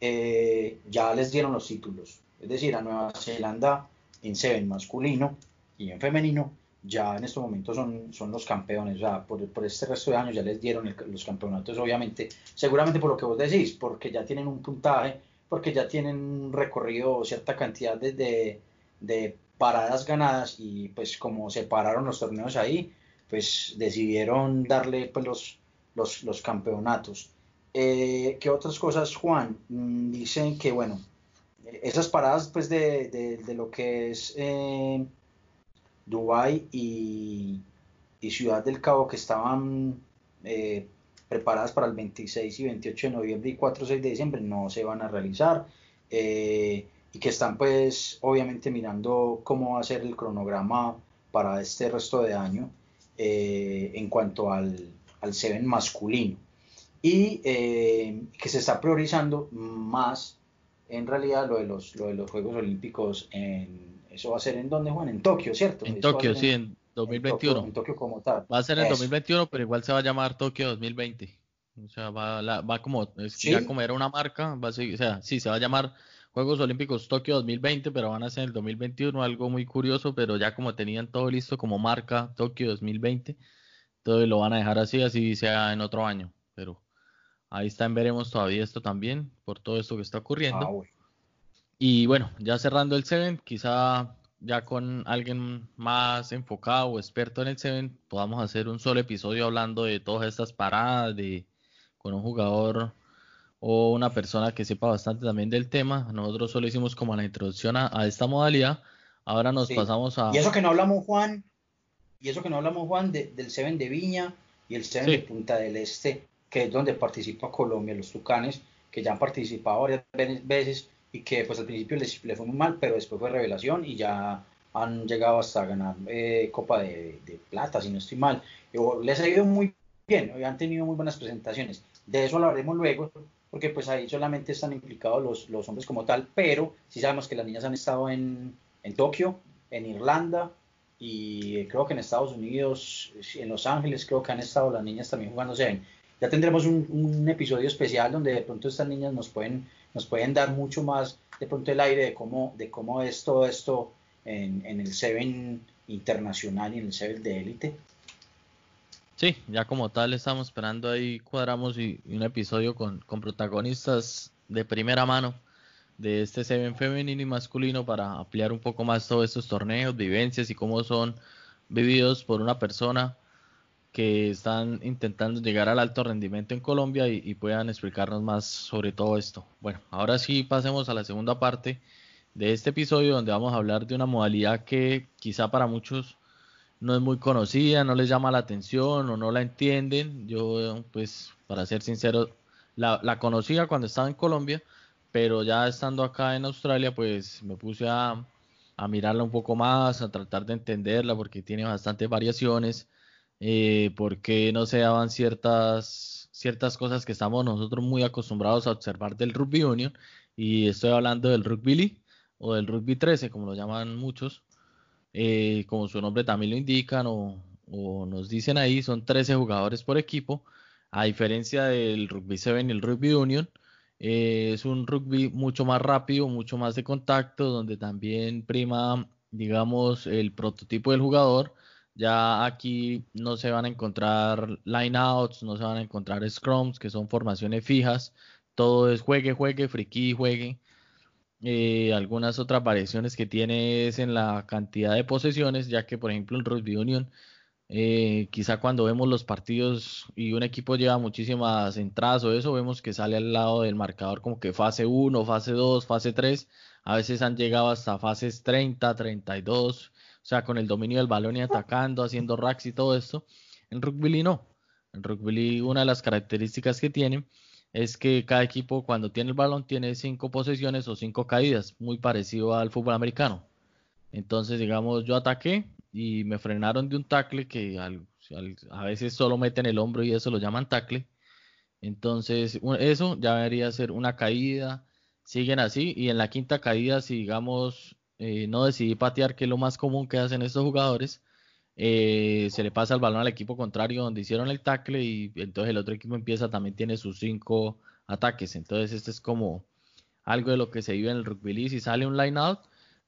eh, ya les dieron los títulos. Es decir, a Nueva Zelanda en Seven masculino y en femenino, ya en estos momentos son, son los campeones. O sea, por, por este resto de años ya les dieron los campeonatos, obviamente, seguramente por lo que vos decís, porque ya tienen un puntaje, porque ya tienen recorrido, cierta cantidad de, de paradas ganadas y pues como se pararon los torneos ahí, pues decidieron darle pues los, los, campeonatos. Eh, ¿Qué otras cosas, Juan? Mm, dicen que, bueno, esas paradas pues de, lo que es eh, Dubái y, Ciudad del Cabo que estaban eh, preparadas para el 26 y 28 de noviembre y 4 6 de diciembre no se van a realizar. Eh, y que están pues obviamente mirando cómo va a ser el cronograma para este resto de año eh, en cuanto al, al Seven masculino y que se está priorizando más en realidad lo de los, lo de los Juegos Olímpicos en, eso va a ser en donde Juan, en Tokio, ¿cierto? En Tokio, sí, en 2021. En Tokio, como tal. Va a ser en 2021, pero igual se va a llamar Tokio 2020. O sea, va, va como, ya como era una marca, va a ser, o sea, sí, se va a llamar Juegos Olímpicos Tokio 2020, pero van a ser en el 2021, algo muy curioso, pero ya como tenían todo listo como marca Tokio 2020, todo lo van a dejar así, así sea en otro año, pero ahí está, veremos todavía esto también, por todo esto que está ocurriendo. Ah, y bueno, ya cerrando el Seven, quizá ya con alguien más enfocado o experto en el Seven, podamos hacer un solo episodio hablando de todas estas paradas, de con un jugador o una persona que sepa bastante también del tema. Nosotros solo hicimos como la introducción a, esta modalidad. Ahora nos pasamos a... Y eso que no hablamos, Juan, y eso que no hablamos, Juan, del Seven de Viña y el Seven de Punta del Este, que es donde participa Colombia, los Tucanes, que ya han participado varias veces y que pues al principio les, fue muy mal, pero después fue revelación y ya han llegado hasta ganar eh, Copa de, Plata, si no estoy mal. les ha ido muy bien, han tenido muy buenas presentaciones. De eso hablaremos luego, porque pues ahí solamente están implicados los, los hombres como tal, pero sí sabemos que las niñas han estado en, en Tokio, en Irlanda, y creo que en Estados Unidos, en Los Ángeles, creo que han estado las niñas también jugando Seven. Ya tendremos un, un, episodio especial donde de pronto estas niñas nos pueden, nos pueden dar mucho más de pronto el aire de cómo, de cómo es todo esto en, en el Seven internacional y en el Seven de élite. Sí, ya como tal estamos esperando ahí, cuadramos y, un episodio con, con protagonistas de primera mano de este Seven femenino y masculino para ampliar un poco más todos estos torneos, vivencias y cómo son vividos por una persona que están intentando llegar al alto rendimiento en Colombia y, puedan explicarnos más sobre todo esto. Bueno, ahora sí pasemos a la segunda parte de este episodio donde vamos a hablar de una modalidad que quizá para muchos no es muy conocida, no les llama la atención o no la entienden. Yo, pues, para ser sincero, la, la conocía cuando estaba en Colombia, pero ya estando acá en Australia, pues me puse a, mirarla un poco más, a tratar de entenderla, porque tiene bastantes variaciones, eh, porque no se daban ciertas, ciertas cosas que estamos nosotros muy acostumbrados a observar del rugby union, y estoy hablando del rugby league o del rugby 13, como lo llaman muchos, eh, como su nombre también lo indican o, o nos dicen ahí, son 13 jugadores por equipo, a diferencia del rugby 7 y el rugby union, eh, es un rugby mucho más rápido, mucho más de contacto, donde también prima, digamos, el prototipo del jugador. Ya aquí no se van a encontrar lineouts, no se van a encontrar scrums, que son formaciones fijas. Todo es juegue, juegue, friki, juegue. Eh, algunas otras variaciones que tiene es en la cantidad de posesiones, ya que por ejemplo en Rugby Union eh, quizá cuando vemos los partidos y un equipo lleva muchísimas entradas o eso, vemos que sale al lado del marcador como que fase 1, fase 2, fase 3. A veces han llegado hasta fases 30, 32, o sea, con el dominio del balón y atacando, haciendo racks y todo esto. En rugby no. En rugby una de las características que tiene es que cada equipo cuando tiene el balón tiene cinco posesiones o cinco caídas, muy parecido al fútbol americano. Entonces, digamos, yo ataqué, y me frenaron de un tackle que a veces solo meten el hombro y eso lo llaman tackle. Entonces, eso ya debería ser una caída. Siguen así y en la quinta caída, si digamos eh, no decidí patear, que es lo más común que hacen estos jugadores, eh, se le pasa el balón al equipo contrario donde hicieron el tackle y entonces el otro equipo empieza, también tiene sus cinco ataques. Entonces, este es como algo de lo que se vive en el rugby. Si sale un line out,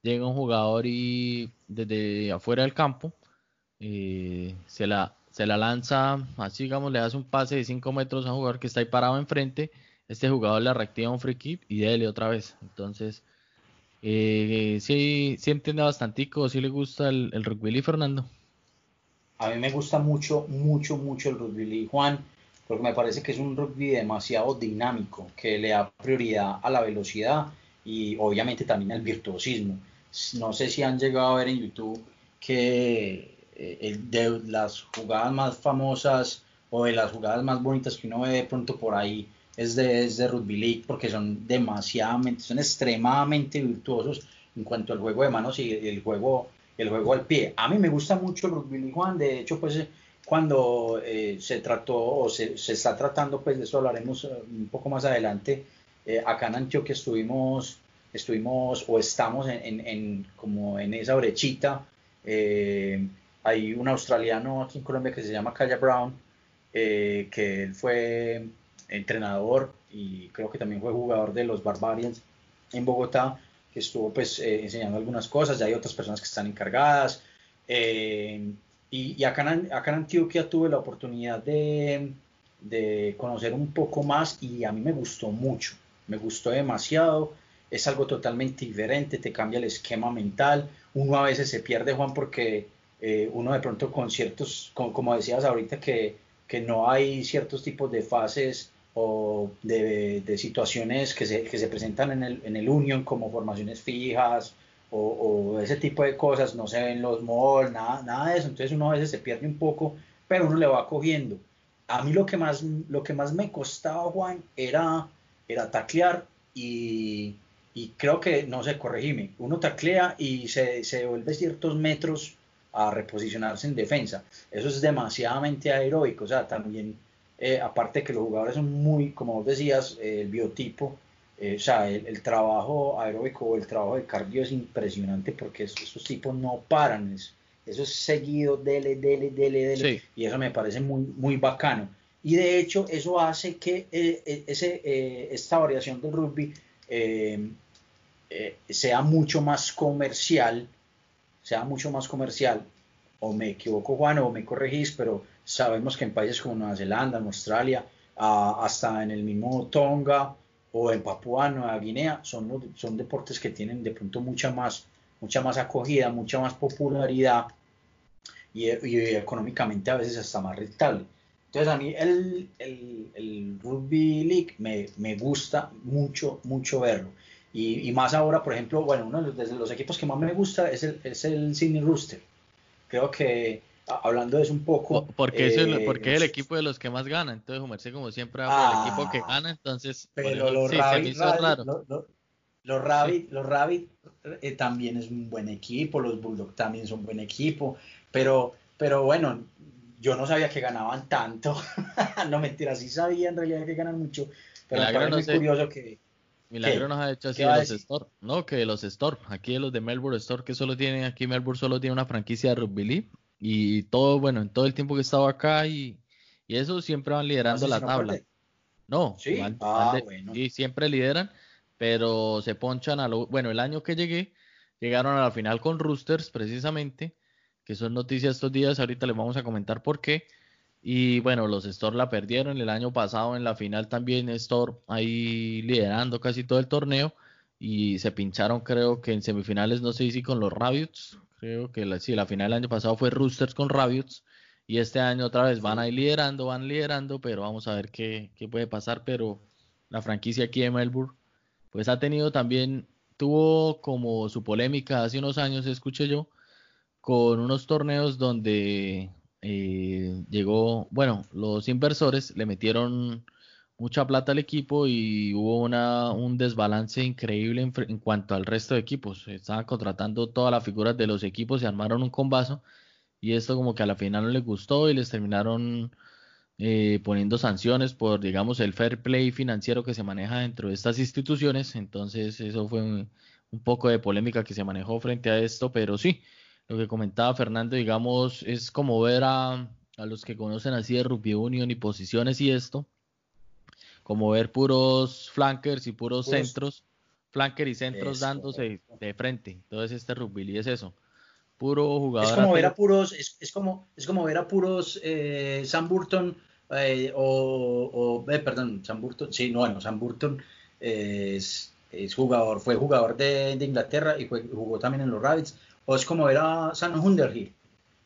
llega un jugador y desde afuera del campo eh, se, la, se la lanza, así digamos, le hace un pase de 5 metros a un jugador que está ahí parado enfrente. Este jugador le reactiva un free kick y dele otra vez. Entonces, eh, sí, sí entiende bastante, sí le gusta el, el rugby Fernando. A mí me gusta mucho, mucho, mucho el rugby Juan, porque me parece que es un rugby demasiado dinámico, que le da prioridad a la velocidad y obviamente también al virtuosismo. No sé si han llegado a ver en YouTube que eh, de las jugadas más famosas o de las jugadas más bonitas que uno ve de pronto por ahí es de, es de Rugby League porque son demasiadamente, son extremadamente virtuosos en cuanto al juego de manos y el juego, el juego al pie. A mí me gusta mucho el Rugby League, Juan, de hecho pues cuando eh, se trató o se, se, está tratando, pues de eso hablaremos eh, un poco más adelante, eh, acá en Antioquia estuvimos, estuvimos o estamos en, en, como en esa brechita. Eh, hay un australiano aquí en Colombia que se llama Kaya Brown, eh, que él fue entrenador y creo que también fue jugador de los Barbarians en Bogotá, que estuvo pues enseñando algunas cosas, ya hay otras personas que están encargadas. y, y acá, en, acá en Antioquia tuve la oportunidad de, de conocer un poco más y a mí me gustó mucho me gustó demasiado. es algo totalmente diferente, te cambia el esquema mental. Uno a veces se pierde, Juan, porque eh, uno de pronto con ciertos, como decías ahorita, que, que, no hay ciertos tipos de fases o de, de situaciones que se, que se, presentan en el, en el Union como formaciones fijas o, o, ese tipo de cosas, no se ven los malls, nada, nada de eso. Entonces uno a veces se pierde un poco, pero uno le va cogiendo. A mí lo que más, lo que más me costaba, Juan, era, era taclear y, y creo que, no sé, corregime, uno taclea y se, se devuelve ciertos metros a reposicionarse en defensa. Eso es demasiadamente aeróbico, o sea, también, eh, aparte que los jugadores son muy, como vos decías, eh, el biotipo, eh, o sea, el, trabajo aeróbico o el trabajo de cardio es impresionante porque estos, tipos no paran, eso es seguido, dele, dele, dele, dele, y eso me parece muy, muy bacano. Y de hecho, eso hace que ese, esta variación del rugby eh, sea mucho más comercial, sea mucho más comercial, o me equivoco Juan o me corregís, pero sabemos que en países como Nueva Zelanda, en Australia, hasta en el mismo Tonga o en Papúa Nueva Guinea, son, son deportes que tienen de pronto mucha más, mucha más acogida, mucha más popularidad y, económicamente a veces hasta más rentable. Entonces a mí el, el, el Rugby League me, me, gusta mucho, mucho verlo. Y, más ahora, por ejemplo, bueno, uno de los, equipos que más me gusta es el, es el Sydney Rooster. Creo que hablando de eso un poco. Porque, es el, eh, porque es el equipo de los que más gana. Entonces, como siempre, habla del equipo que ah, gana. Entonces, pero los, Rabbit, los, Rabbit, los Rabbit eh, también es un buen equipo. Los Bulldog también son un buen equipo. Pero, pero bueno, yo no sabía que ganaban tanto. no mentira, sí sabía en realidad que ganan mucho. Pero me parece muy curioso que Milagro nos ha hecho así de los Store. No, que los Store, aquí los de Melbourne Store, que solo tienen, aquí Melbourne solo tiene una franquicia de rugby league. Y todo, bueno, en todo el tiempo que he estado acá y, y eso siempre van liderando la tabla. No, ¿Sí? Ah, siempre lideran, pero se ponchan a lo. Bueno, el año que llegué, llegaron a la final con Roosters, precisamente, que son noticias estos días. Ahorita les vamos a comentar por qué. Y bueno, los Store la perdieron el año pasado en la final también Store ahí liderando casi todo el torneo y se pincharon creo que en semifinales no sé si con los Rabbits, creo que la, sí, la final del año pasado fue Roosters con Rabbits y este año otra vez van ahí liderando, van liderando, pero vamos a ver qué, qué puede pasar, pero la franquicia aquí de Melbourne pues ha tenido también, tuvo como su polémica hace unos años, escuché yo, con unos torneos donde eh, llegó, bueno, los inversores le metieron mucha plata al equipo y hubo una, un desbalance increíble en, cuanto al resto de equipos. Estaban contratando todas las figuras de los equipos y armaron un combazo y esto como que a la final no les gustó y les terminaron eh, poniendo sanciones por, digamos, el fair play financiero que se maneja dentro de estas instituciones. Entonces eso fue un poco de polémica que se manejó frente a esto, pero sí, lo que comentaba Fernando, digamos, es como ver a, los que conocen así de rugby union y posiciones y esto, como ver puros flankers y puros, centros, flanker y centros dándose de frente. Entonces este rugby es eso, puro jugador. Es como ver a puros, es, como, es como ver a puros eh, Sam Burton eh, o, eh, perdón, Sam Burton, sí, no, bueno, Sam Burton es, es jugador, fue jugador de, Inglaterra y jugó también en los Rabbits o es como era San Underhill,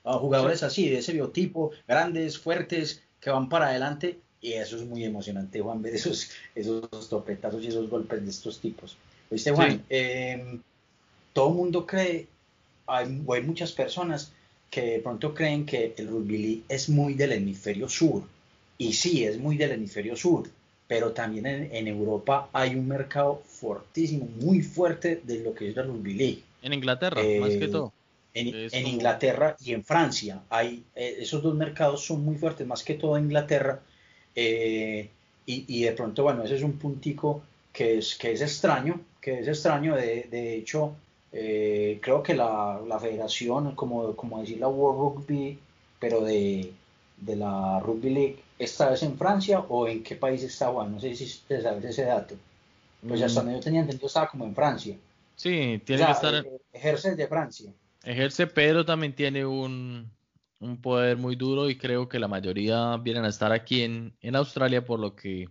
a jugadores así, de ese biotipo, grandes, fuertes, que van para adelante, y eso es muy emocionante, Juan, ver esos, esos topetazos y esos golpes de estos tipos. ¿Viste, Juan? Em, todo el mundo cree, hay, hay muchas personas que de pronto creen que el rugby es muy del hemisferio sur, y sí, es muy del hemisferio sur, pero también en, en, Europa hay un mercado fortísimo, muy fuerte de lo que es el rugby league. En Inglaterra, más que eh, todo. En, Inglaterra y en Francia. Hay, eh, esos dos mercados son muy fuertes, más que todo en Inglaterra. Eh, y, de pronto, bueno, ese es un puntico que es, que es extraño, que es extraño. De, de hecho, creo que la, la, federación, como, como decir la World Rugby, pero de, de la Rugby League, ¿esta vez en Francia o en qué país está Juan? No sé si ustedes saben ese dato. Pues hasta mm. donde yo tenía entendido estaba como en Francia. Sí, tiene que estar. Eh, ejerce de Francia. Ejerce, pero también tiene un, un, poder muy duro y creo que la mayoría vienen a estar aquí en, en Australia, por lo que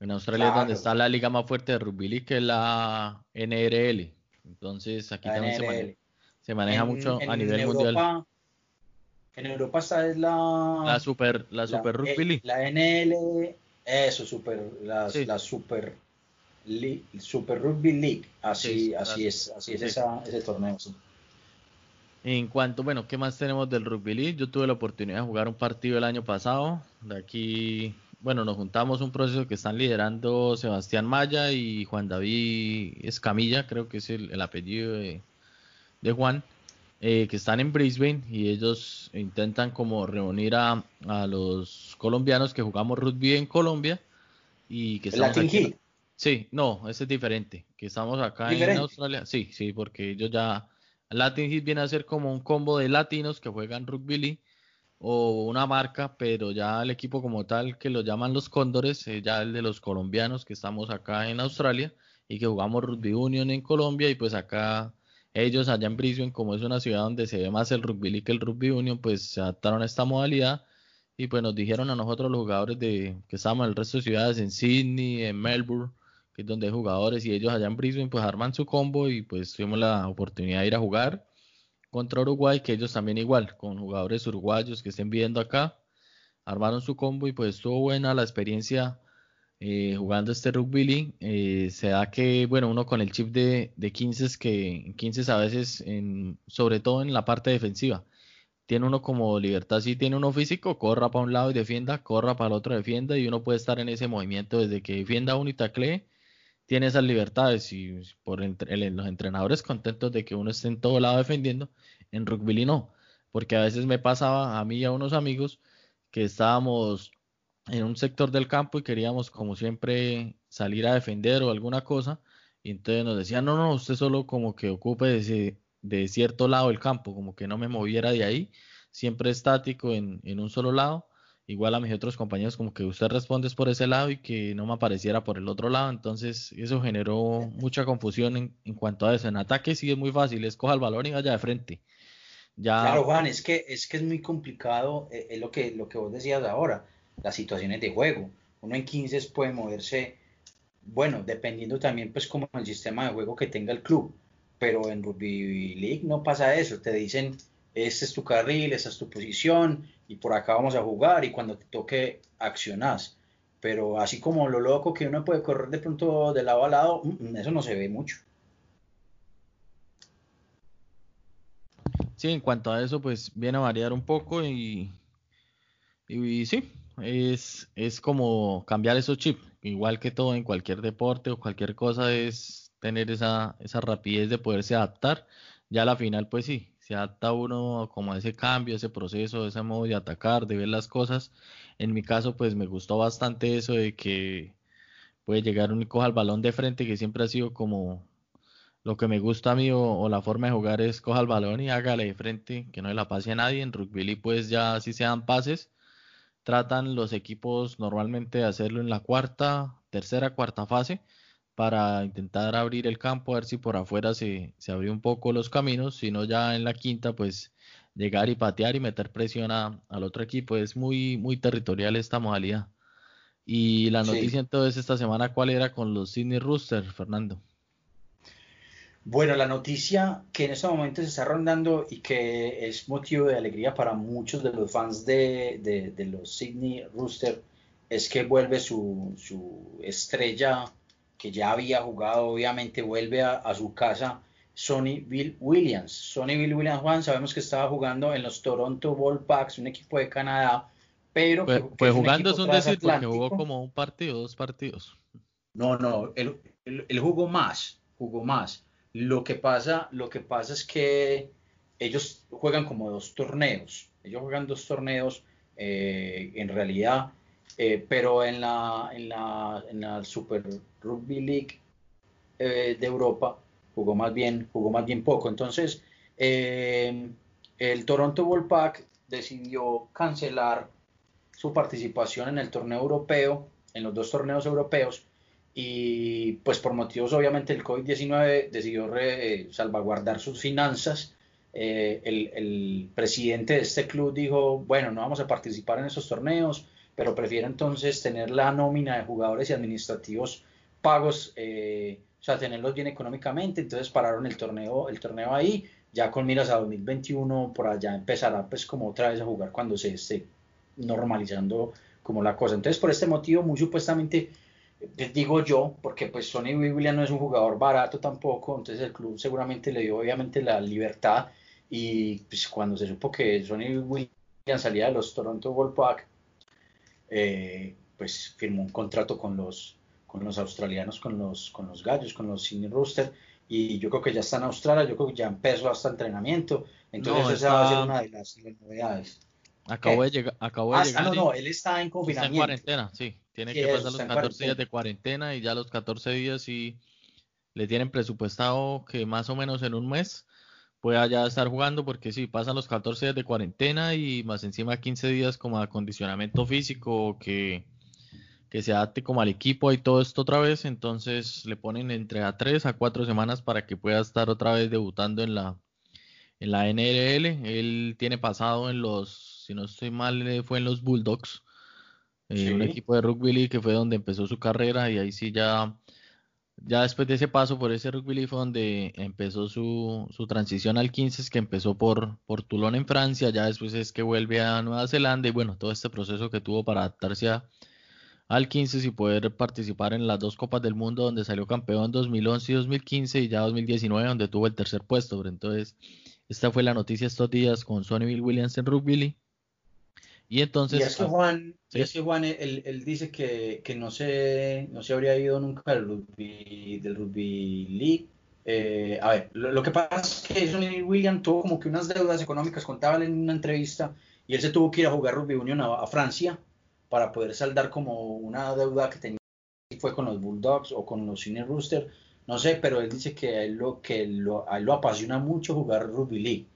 En Australia es donde está la liga más fuerte de rugby league, que es la NRL. Entonces aquí también se maneja, mucho a nivel mundial. En Europa está es la... La Super, la, super Rugby League. La NL, eso, super, la, la Super, super Rugby League. Así, así es, así es ese torneo. En cuanto, bueno, ¿qué más tenemos del Rugby League? Yo tuve la oportunidad de jugar un partido el año pasado. De aquí, bueno, nos juntamos un proceso que están liderando Sebastián Maya y Juan David Escamilla, creo que es el, apellido de, Juan, eh, que están en Brisbane y ellos intentan como reunir a, los colombianos que jugamos rugby en Colombia y que estamos aquí. Sí, no, ese es diferente. Que estamos acá en Australia. Sí, sí, porque ellos ya Latin Hit viene a ser como un combo de latinos que juegan rugby league o una marca, pero ya el equipo como tal que lo llaman los Cóndores, es ya el de los colombianos que estamos acá en Australia y que jugamos rugby union en Colombia y pues acá ellos allá en Brisbane, como es una ciudad donde se ve más el rugby league que el rugby union, pues se adaptaron a esta modalidad y pues nos dijeron a nosotros los jugadores de que estábamos en el resto de ciudades, en Sydney, en Melbourne, que es donde hay jugadores y ellos allá en Brisbane pues arman su combo y pues tuvimos la oportunidad de ir a jugar contra Uruguay, que ellos también igual, con jugadores uruguayos que estén viendo acá, armaron su combo y pues estuvo buena la experiencia eh, jugando este rugby league. Eh, se da que, bueno, uno con el chip de, de 15 que 15 a veces, en, sobre todo en la parte defensiva, tiene uno como libertad, si tiene uno físico, corra para un lado y defienda, corra para el otro defienda y uno puede estar en ese movimiento desde que defienda uno y taclee tiene esas libertades y por entre, los entrenadores contentos de que uno esté en todo lado defendiendo, en rugby no, porque a veces me pasaba a mí y a unos amigos que estábamos en un sector del campo y queríamos como siempre salir a defender o alguna cosa y entonces nos decían no, no, usted solo como que ocupe de, de cierto lado del campo, como que no me moviera de ahí, siempre estático en, en un solo lado igual a mis otros compañeros como que usted responde por ese lado y que no me apareciera por el otro lado, entonces eso generó mucha confusión en, cuanto a eso. En ataque sí es muy fácil, escoja el balón y vaya de frente. Ya... Claro, Juan, es que es que es muy complicado, eh, es lo que, lo que vos decías ahora, las situaciones de juego. Uno en 15 puede moverse, bueno, dependiendo también pues como el sistema de juego que tenga el club, pero en Rugby League no pasa eso, te dicen este es tu carril, esta es tu posición y por acá vamos a jugar y cuando te toque accionas. Pero así como lo loco que uno puede correr de pronto de lado a lado, mm, eso no se ve mucho. Sí, en cuanto a eso, pues viene a variar un poco y, y, sí, es, es como cambiar esos chips. Igual que todo en cualquier deporte o cualquier cosa es tener esa, esa rapidez de poderse adaptar. Ya a la final, pues sí, se adapta uno como a ese cambio, ese proceso, ese modo de atacar, de ver las cosas. En mi caso, pues me gustó bastante eso de que puede llegar único al balón de frente, que siempre ha sido como lo que me gusta a mí o, la forma de jugar es coja el balón y hágale de frente, que no le la pase a nadie. En rugby pues ya si se dan pases, tratan los equipos normalmente de hacerlo en la cuarta, tercera, cuarta fase para intentar abrir el campo, a ver si por afuera se, se abrió un poco los caminos, sino ya en la quinta, pues llegar y patear y meter presión al otro equipo. Es muy, muy territorial esta modalidad. Y la noticia entonces esta semana, ¿cuál era con los Sydney Rooster, Fernando? Bueno, la noticia que en este momento se está rondando y que es motivo de alegría para muchos de los fans de, de, los Sydney Rooster es que vuelve su, su estrella que ya había jugado, obviamente vuelve a, su casa Sonny Bill Williams. Sonny Bill Williams, Juan, sabemos que estaba jugando en los Toronto Ballpacks, un equipo de Canadá, pero... Pues, pues jugando es un decir porque jugó como un partido, dos partidos. No, no, él, jugó más, jugó más. Lo que pasa, lo que pasa es que ellos juegan como dos torneos. Ellos juegan dos torneos. Eh, en realidad eh, pero en la, en, la, en la Super Rugby League eh, de Europa jugó más bien, jugó más bien poco. Entonces, eh, el Toronto Ballpack decidió cancelar su participación en el torneo europeo, en los dos torneos europeos, y pues por motivos obviamente del COVID-19 decidió salvaguardar sus finanzas. el, el presidente de este club dijo, bueno, no vamos a participar en esos torneos, pero prefiere entonces tener la nómina de jugadores y administrativos pagos, eh, o sea, tenerlos bien económicamente, entonces pararon el torneo, el torneo ahí, ya con miras a 2021 por allá empezará pues como otra vez a jugar cuando se esté normalizando como la cosa. Entonces por este motivo muy supuestamente les digo yo, porque pues Sonny Williams no es un jugador barato tampoco, entonces el club seguramente le dio obviamente la libertad. Y pues cuando se supo que Sonny Williams salía de los Toronto Wolfpack, eh, pues firmó un contrato con los, con los australianos, con los, con los gallos, con los Sydney Rooster y yo creo que ya está en Australia, yo creo que ya empezó hasta entrenamiento, entonces esa va a ser una de las, novedades. Acabó de llegar. Acabó de ah, llegar no, no, él está en confinamiento. Está en cuarentena, sí. Tiene que pasar los 14 días de cuarentena y ya los 14 días sí le tienen presupuestado que más o menos en un mes pueda ya estar jugando porque sí, pasan los 14 días de cuarentena y más encima 15 días como acondicionamiento físico que, que se adapte como al equipo y todo esto otra vez, entonces le ponen entre a 3 a 4 semanas para que pueda estar otra vez debutando en la, en la NRL. Él tiene pasado en los, si no estoy mal, fue en los Bulldogs eh, un equipo de rugby league que fue donde empezó su carrera y ahí sí ya, ya después de ese paso por ese rugby league fue donde empezó su, su transición al 15, que empezó por, por Toulon en Francia, ya después es que vuelve a Nueva Zelanda y bueno, todo este proceso que tuvo para adaptarse al 15 y poder participar en las dos Copas del Mundo donde salió campeón 2011 y 2015 y ya 2019 donde tuvo el tercer puesto. Pero entonces, esta fue la noticia estos días con Sonny Bill Williams en Rugby League y entonces. Y es que Juan, Juan él, dice que, no, se, no se habría ido nunca del rugby, del rugby league. Eh, a ver, lo, que pasa es que Sonny William tuvo como que unas deudas económicas, contaba en una entrevista, y él se tuvo que ir a jugar rugby union a, Francia para poder saldar como una deuda que tenía, fue con los Bulldogs o con los Cine Rooster, no sé, pero él dice que a él lo, que lo, a él lo apasiona mucho jugar rugby league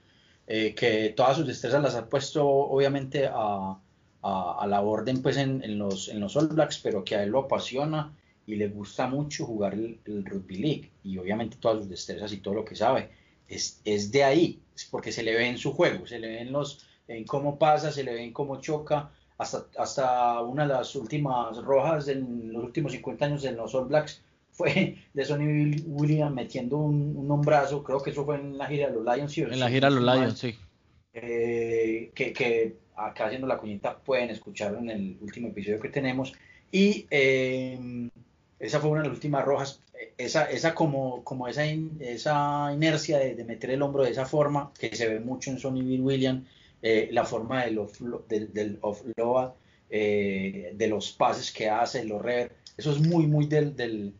eh, que todas sus destrezas las ha puesto obviamente a, a, la orden pues en, los, en los All Blacks, pero que a él lo apasiona y le gusta mucho jugar el, Rugby League y obviamente todas sus destrezas y todo lo que sabe. Es, es, de ahí, es porque se le ve en su juego, se le ve en, los, en cómo pasa, se le ve en cómo choca, hasta, hasta una de las últimas rojas en los últimos 50 años en los All Blacks fue de Sonny Williams metiendo un, un, hombrazo, creo que eso fue en la gira de los Lions. en la gira de los Lions, sí. Eh, que, que, acá haciendo la cuñita pueden escucharlo en el último episodio que tenemos. Y eh, esa fue una de las últimas rojas. Esa, esa como, como esa, esa inercia de, meter el hombro de esa forma, que se ve mucho en Sonny Bill Williams, eh, la forma del, off, del, del offload, de los pases que hace, los rever, eso es muy, muy del, del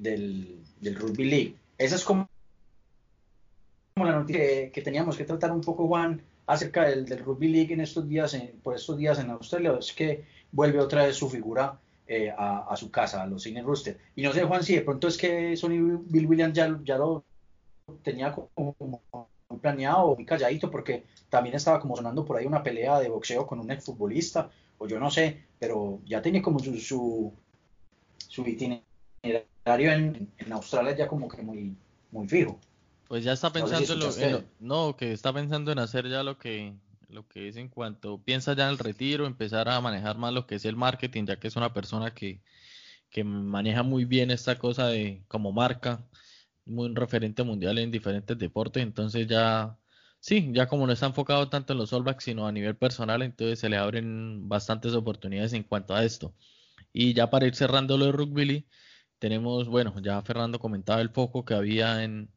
del, Rugby League. Esa es como, la noticia que, teníamos que tratar un poco, Juan, acerca del, Rugby League en estos días, por estos días en Australia, es que vuelve otra vez su figura eh, a, su casa, a los Cine Rooster. Y no sé, Juan, si de pronto es que Sony Bill Williams ya, ya lo tenía como, planeado, muy calladito, porque también estaba como sonando por ahí una pelea de boxeo con un exfutbolista, o yo no sé, pero ya tenía como su, su, su itinerario en, Australia ya como que muy, muy fijo. Pues ya está pensando en, lo, no, que está pensando en hacer ya lo que lo que es en cuanto piensa ya en el retiro, empezar a manejar más lo que es el marketing, ya que es una persona que, que maneja muy bien esta cosa de como marca, muy un referente mundial en diferentes deportes, entonces ya sí, ya como no está enfocado tanto en los All sino a nivel personal, entonces se le abren bastantes oportunidades en cuanto a esto. Y ya para ir cerrando lo de rugby, tenemos, bueno, ya Fernando comentaba el foco que había en,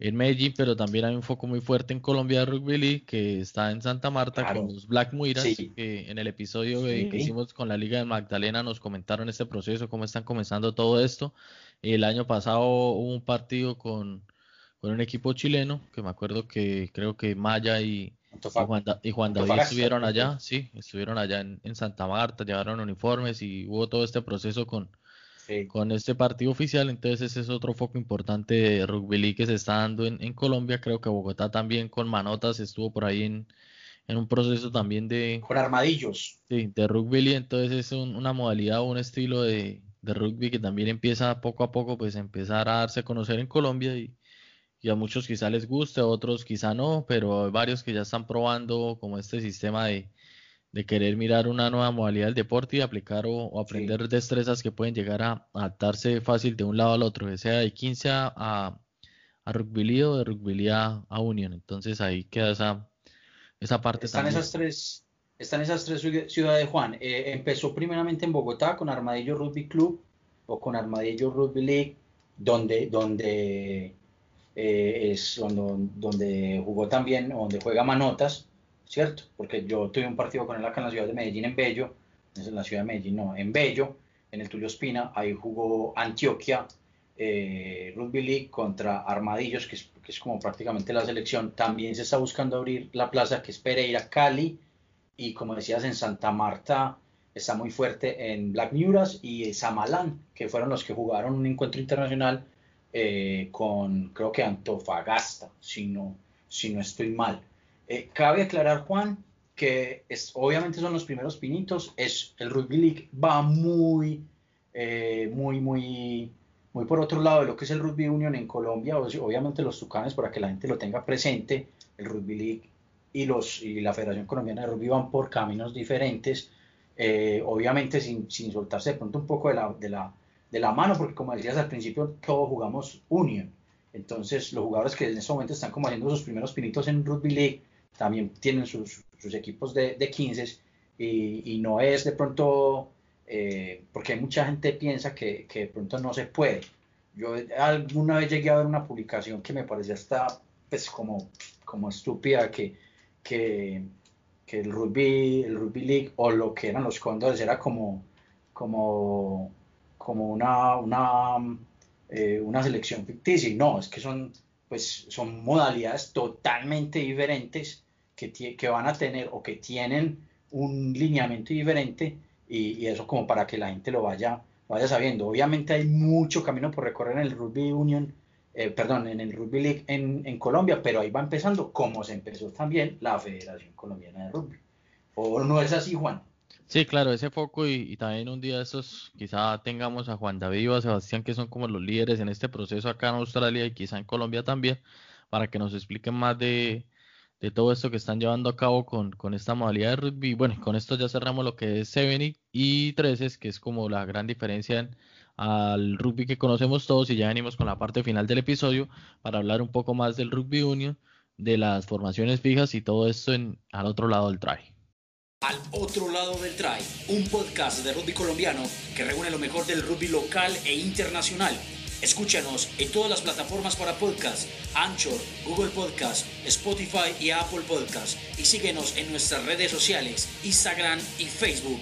en Medellín, pero también hay un foco muy fuerte en Colombia de Rugby League que está en Santa Marta con los Black Muiras, que en el episodio que hicimos con la Liga de Magdalena nos comentaron este proceso, cómo están comenzando todo esto. El año pasado hubo un partido con, con un equipo chileno, que me acuerdo que creo que Maya y, y Juan, David estuvieron allá, sí, estuvieron allá en, en Santa Marta, llevaron uniformes y hubo todo este proceso con con este partido oficial. Entonces ese es otro foco importante de rugby league que se está dando en, Colombia. Creo que Bogotá también con manotas estuvo por ahí en, un proceso también de... Con armadillos. Sí, de rugby league. Entonces es una modalidad o un estilo de, rugby que también empieza poco a poco pues empezar a darse a conocer en Colombia y, y a muchos quizá les guste, a otros quizá no, pero hay varios que ya están probando como este sistema de de querer mirar una nueva modalidad del deporte y aplicar o, aprender destrezas que pueden llegar a adaptarse fácil de un lado al otro, sea de 15 a, a, rugby league o de rugby a, a union. Entonces ahí queda esa, esa parte están Esas tres, están esas tres ciudades, Juan. Eh, empezó primeramente en Bogotá con Armadillo Rugby Club o con Armadillo Rugby League, donde, donde eh, es donde, donde jugó también, donde juega Manotas ¿cierto? Porque yo tuve un partido con él acá en la ciudad de Medellín, en Bello, en la ciudad de Medellín, no, en Bello, en el Tulio Espina, ahí jugó Antioquia eh, Rugby League contra Armadillos, que es, que es, como prácticamente la selección. También se está buscando abrir la plaza que es Pereira, Cali, y como decías, en Santa Marta está muy fuerte en Black Muras y Samalán, que fueron los que jugaron un encuentro internacional eh, con, creo que Antofagasta, si no, si no estoy mal. Eh, cabe aclarar, Juan, que es, obviamente son los primeros pinitos, es, el Rugby League va muy, eh, muy, muy, muy por otro lado de lo que es el Rugby Union en Colombia, obviamente los Tucanes, para que la gente lo tenga presente, el Rugby League y, los, y la Federación Colombiana de Rugby van por caminos diferentes, eh, obviamente sin, sin, soltarse de pronto un poco de la, de, la, de la mano, porque como decías al principio, todos jugamos Union, entonces los jugadores que en este momento están como haciendo sus primeros pinitos en Rugby League, también tienen sus, equipos de, de 15 y, no es de pronto, eh, porque mucha gente piensa que, de pronto no se puede. Yo alguna vez llegué a ver una publicación que me parecía hasta pues como, como estúpida que, que, el rugby, el rugby league o lo que eran los cóndores era como, como, como una, una, eh, una selección ficticia. Y no, es que son, pues, son modalidades totalmente diferentes que, van a tener o que tienen un lineamiento diferente y, eso como para que la gente lo vaya, vaya sabiendo. Obviamente hay mucho camino por recorrer en el Rugby Union, eh, perdón, en el Rugby League en, Colombia, pero ahí va empezando como se empezó también la Federación Colombiana de Rugby. ¿O no es así, Juan? Sí, claro, ese foco y, también un día estos quizá tengamos a Juan David o a Sebastián que son como los líderes en este proceso acá en Australia y quizá en Colombia también para que nos expliquen más de, de todo esto que están llevando a cabo con, con esta modalidad de rugby. Bueno, con esto ya cerramos lo que es 7 y 13, que es como la gran diferencia al rugby que conocemos todos y ya venimos con la parte final del episodio para hablar un poco más del rugby union, de las formaciones fijas y todo esto en, al otro lado del try. Al otro lado del try, un podcast de rugby colombiano que reúne lo mejor del rugby local e internacional Escúchanos en todas las plataformas para podcast, Anchor, Google Podcast, Spotify y Apple Podcast. Y síguenos en nuestras redes sociales, Instagram y Facebook.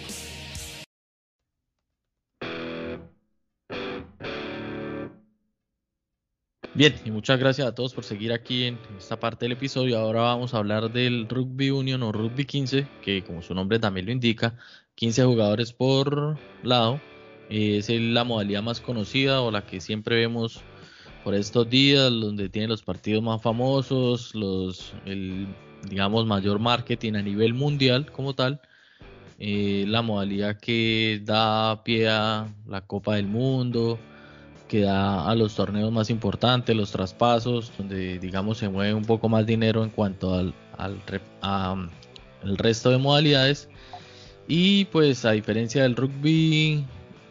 Bien, y muchas gracias a todos por seguir aquí en esta parte del episodio. Ahora vamos a hablar del Rugby Union o Rugby 15, que como su nombre también lo indica, 15 jugadores por lado es la modalidad más conocida o la que siempre vemos por estos días, donde tiene los partidos más famosos, los, el, digamos, mayor marketing a nivel mundial como tal. Eh, la modalidad que da pie a la Copa del Mundo, que da a los torneos más importantes, los traspasos, donde digamos se mueve un poco más dinero en cuanto al, al el resto de modalidades. Y pues a diferencia del rugby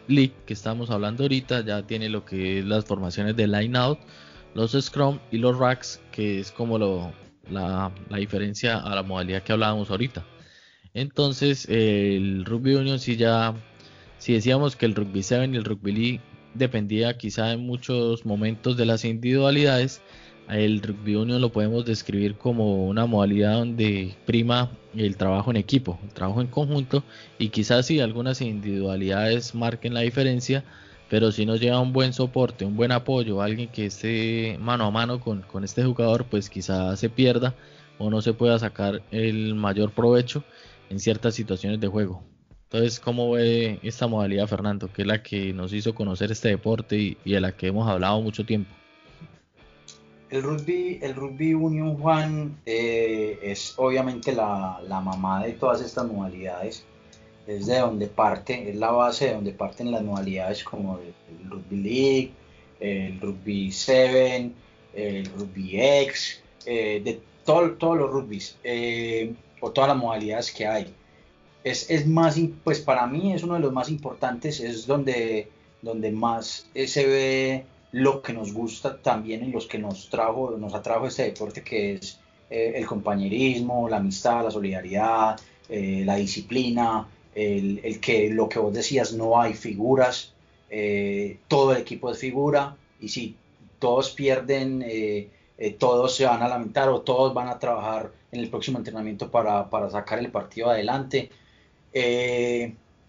League que estamos hablando ahorita ya tiene lo que es las formaciones de line out, los scrum y los racks, que es como lo, la, diferencia a la modalidad que hablábamos ahorita. Entonces, el rugby union si ya, si decíamos que el rugby 7 y el rugby league dependía quizá en muchos momentos de las individualidades, el rugby union lo podemos describir como una modalidad donde prima el trabajo en equipo, el trabajo en conjunto y quizás si algunas individualidades marquen la diferencia, pero si nos lleva un buen soporte, un buen apoyo, alguien que esté mano a mano con, con este jugador, pues quizás se pierda o no se pueda sacar el mayor provecho en ciertas situaciones de juego. Entonces, ¿cómo ve esta modalidad, Fernando? Que es la que nos hizo conocer este deporte y, de la que hemos hablado mucho tiempo. El rugby, el rugby Union Juan eh, es obviamente la, mamá de todas estas modalidades. Es de donde parte, es la base de donde parten las modalidades como el, rugby league, el rugby 7, el rugby X, eh, de todos los rugbys eh, o todas las modalidades que hay. Es, es, más, pues para mí es uno de los más importantes, es donde, donde más se ve lo que nos gusta también en los que nos trajo, nos atrajo este deporte que es eh, el compañerismo, la amistad, la solidaridad, eh, la disciplina, el, que lo que vos decías, no hay figuras, eh, todo el equipo es figura y si todos pierden, todos se van a lamentar o todos van a trabajar en el próximo entrenamiento para, para sacar el partido adelante.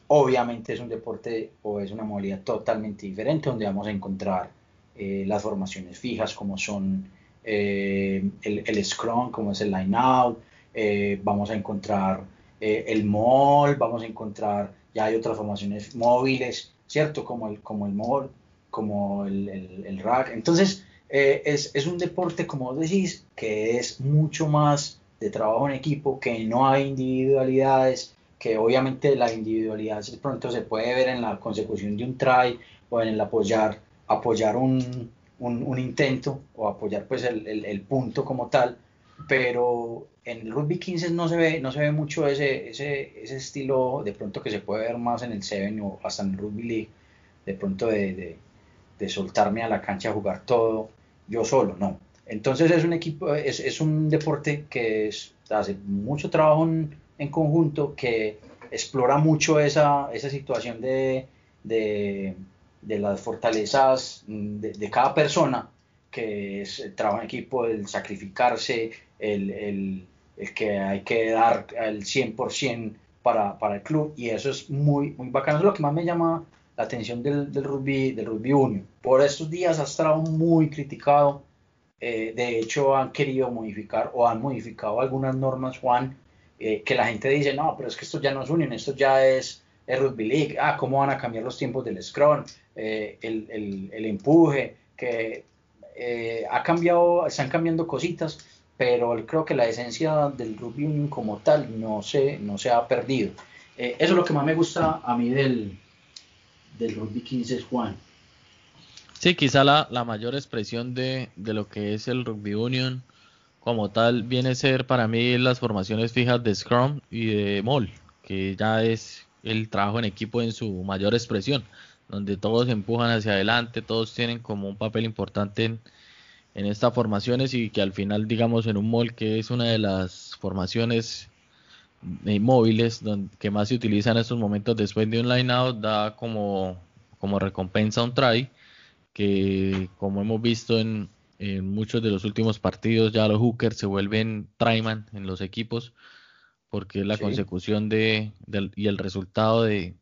Obviamente es un deporte o es una modalidad totalmente diferente donde vamos a encontrar las formaciones fijas como son eh, el, Scrum, como es el Line Out, eh, vamos a encontrar eh, el Mall, vamos a encontrar, ya hay otras formaciones móviles, ¿cierto? Como el, como el Mall, como el, el, Rack. Entonces, es, es, un deporte, como decís, que es mucho más de trabajo en equipo, que no hay individualidades, que obviamente la individualidad pronto se puede ver en la consecución de un try o en el apoyar, apoyar un, un, intento o apoyar pues el, el, punto como tal, pero en el rugby 15 no se ve, no se ve mucho ese, ese, ese estilo de pronto que se puede ver más en el 7 o hasta en el rugby league, de pronto de, de, de soltarme a la cancha a jugar todo yo solo, no. Entonces es un equipo, es, es un deporte que hace mucho trabajo en, en, conjunto, que explora mucho esa, esa situación de, de las fortalezas de, cada persona, que es el trabajo en equipo, el sacrificarse, el, que hay que dar el 100% para, para el club, y eso es muy, muy bacano. es lo que más me llama la atención del, del rugby, del rugby union. Por estos días ha estado muy criticado. Eh, de hecho, han querido modificar o han modificado algunas normas, Juan, eh, que la gente dice, no, pero es que esto ya no es union, esto ya es el Rugby League, ah, cómo van a cambiar los tiempos del scrum, eh, el, el, empuje, que eh, ha cambiado, están cambiando cositas, pero creo que la esencia del rugby union como tal no se, no se ha perdido. Eh, eso es lo que más me gusta a mí del, del rugby 15 Juan. Sí, quizá la, la mayor expresión de, de, lo que es el rugby union como tal viene a ser para mí las formaciones fijas de Scrum y de Mall, que ya es el trabajo en equipo en su mayor expresión, donde todos empujan hacia adelante, todos tienen como un papel importante en, estas formaciones y que al final, digamos, en un mall que es una de las formaciones eh, móviles que más se utiliza en estos momentos después de un line out, da como, como recompensa un try, que como hemos visto en, en muchos de los últimos partidos, ya los hookers se vuelven tryman en los equipos porque es la consecución de, y el resultado de,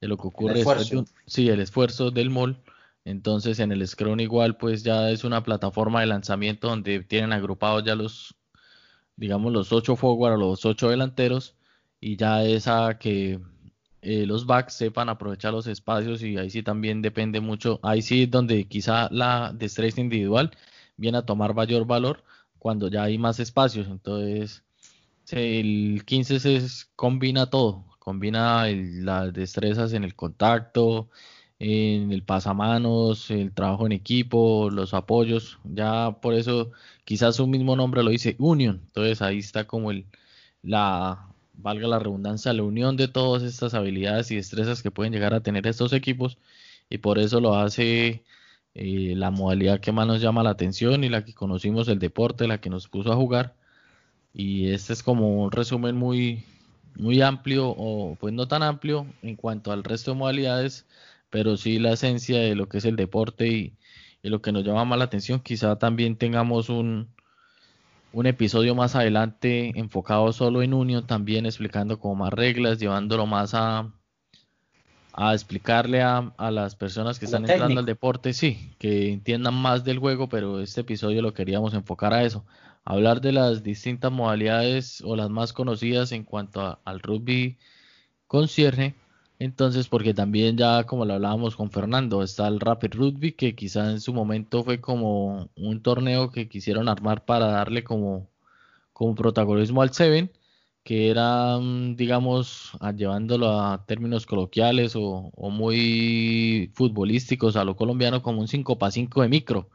lo que ocurre. El sí, el esfuerzo del mall. Entonces en el Scrum igual pues ya es una plataforma de lanzamiento donde tienen agrupados ya los, digamos, los ocho forward o los ocho delanteros y ya es a que eh, los backs sepan aprovechar los espacios y ahí sí también depende mucho, ahí sí es donde quizá la destreza individual viene a tomar mayor valor cuando ya hay más espacios. Entonces el 15 se combina todo, combina las destrezas en el contacto, en el pasamanos, el trabajo en equipo, los apoyos, ya por eso quizás su mismo nombre lo dice Union, entonces ahí está como el la valga la redundancia, la unión de todas estas habilidades y destrezas que pueden llegar a tener estos equipos y por eso lo hace eh, la modalidad que más nos llama la atención y la que conocimos el deporte, la que nos puso a jugar y este es como un resumen muy, muy amplio, o pues no tan amplio en cuanto al resto de modalidades, pero sí la esencia de lo que es el deporte y, lo que nos llama más la atención. Quizá también tengamos un, un episodio más adelante enfocado solo en Union, también explicando como más reglas, llevándolo más a, a explicarle a, a las personas que están entrando al deporte, sí, que entiendan más del juego, pero este episodio lo queríamos enfocar a eso, hablar de las distintas modalidades o las más conocidas en cuanto al rugby concierne. Entonces, porque también ya como lo hablábamos con Fernando, está el Rapid Rugby, que quizá en su momento fue como un torneo que quisieron armar para darle como, como protagonismo al Seven, que era, mm, digamos, llevándolo a términos coloquiales o, o muy futbolísticos a lo colombiano, como un 5 para 5 de micro.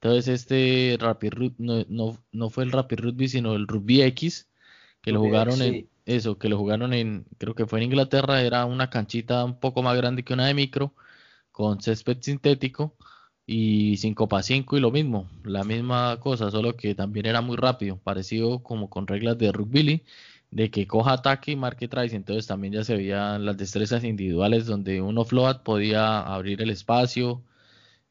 Entonces este Rapid no, no, no, fue el Rapid Rugby, sino el Rugby X, que lo jugaron en eso, que lo jugaron en, creo que fue en Inglaterra, era una canchita un poco más grande que una de micro, con césped sintético y 5 para 5 y lo mismo, la misma cosa, solo que también era muy rápido, parecido como con reglas de rugby, de que coja ataque y marque tries, entonces también ya se veían las destrezas individuales donde uno float podía abrir el espacio,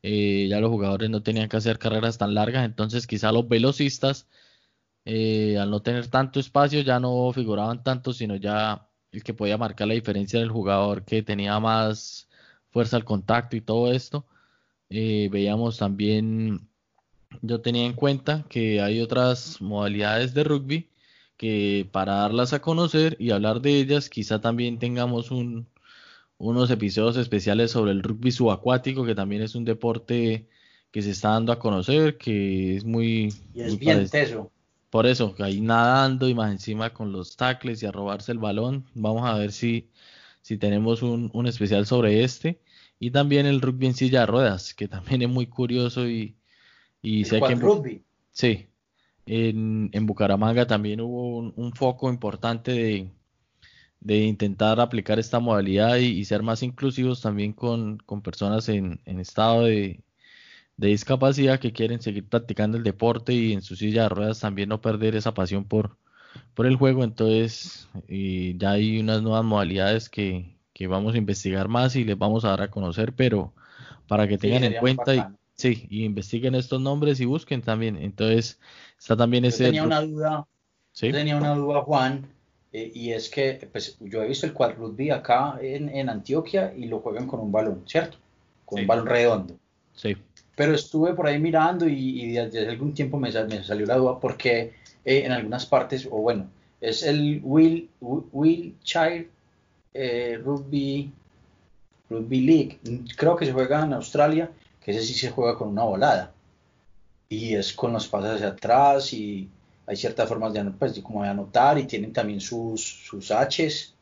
eh, ya los jugadores no tenían que hacer carreras tan largas, entonces quizá los velocistas eh, al no tener tanto espacio ya no figuraban tanto, sino ya el que podía marcar la diferencia del jugador que tenía más fuerza al contacto y todo esto. Eh, veíamos también, yo tenía en cuenta que hay otras modalidades de rugby que para darlas a conocer y hablar de ellas, quizá también tengamos un, unos episodios especiales sobre el rugby subacuático, que también es un deporte que se está dando a conocer, que es muy... Y es bien teso. Por eso, ahí nadando y más encima con los tackles y a robarse el balón. Vamos a ver si, si tenemos un, especial sobre este. Y también el rugby en silla de ruedas, que también es muy curioso y, y sé que... En, rugby? Sí. En, en, Bucaramanga también hubo un, foco importante de, de, intentar aplicar esta modalidad y, ser más inclusivos también con, con personas en, en estado de, de discapacidad que quieren seguir practicando el deporte y en su silla de ruedas también no perder esa pasión por, por el juego. Entonces, ya hay unas nuevas modalidades que, vamos a investigar más y les vamos a dar a conocer, pero para que tengan en cuenta y, sí, y investiguen estos nombres y busquen también. Entonces, está también ese. Tenía una duda, tenía una duda, Juan. Eh, y es que pues, yo he visto el quad rugby acá en, Antioquia y lo juegan con un balón, ¿cierto? Con un balón redondo. Sí pero estuve por ahí mirando y, desde algún tiempo me, salió la duda porque eh, en algunas partes, o bueno, es el Will, Wiltshire eh, Rugby, Rugby League, creo que se juega en Australia, que ese sí se juega con una volada. Y es con los pasos hacia atrás y hay ciertas formas de, pues, como de anotar y tienen también sus, sus H's,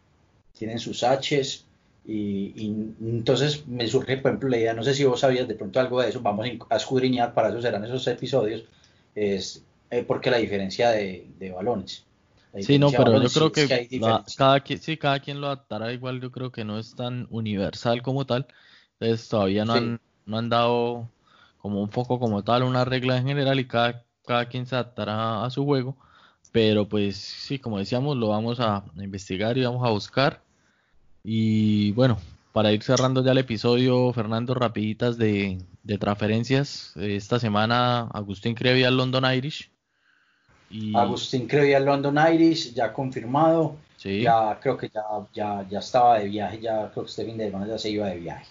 tienen sus H's y, entonces me surge, por ejemplo, la idea, no sé si vos sabías de pronto algo de eso, vamos a escudriñar, para eso serán esos episodios, es eh, porque la diferencia de, balones. Sí, no, pero yo creo que, cada, quien, sí, cada quien lo adaptará igual, yo creo que no es tan universal como tal, entonces todavía no, han, no han dado como un foco como tal, una regla en general y cada, cada quien se adaptará a su juego, pero pues sí, como decíamos, lo vamos a investigar y vamos a buscar y bueno, para ir cerrando ya el episodio, Fernando, rapiditas de, transferencias. Esta semana Agustín Crevi al London Irish. Y... Agustín Crevi al London Irish, ya confirmado. Ya creo que ya, ya, ya estaba de viaje, ya creo que este fin de semana ya se iba de viaje.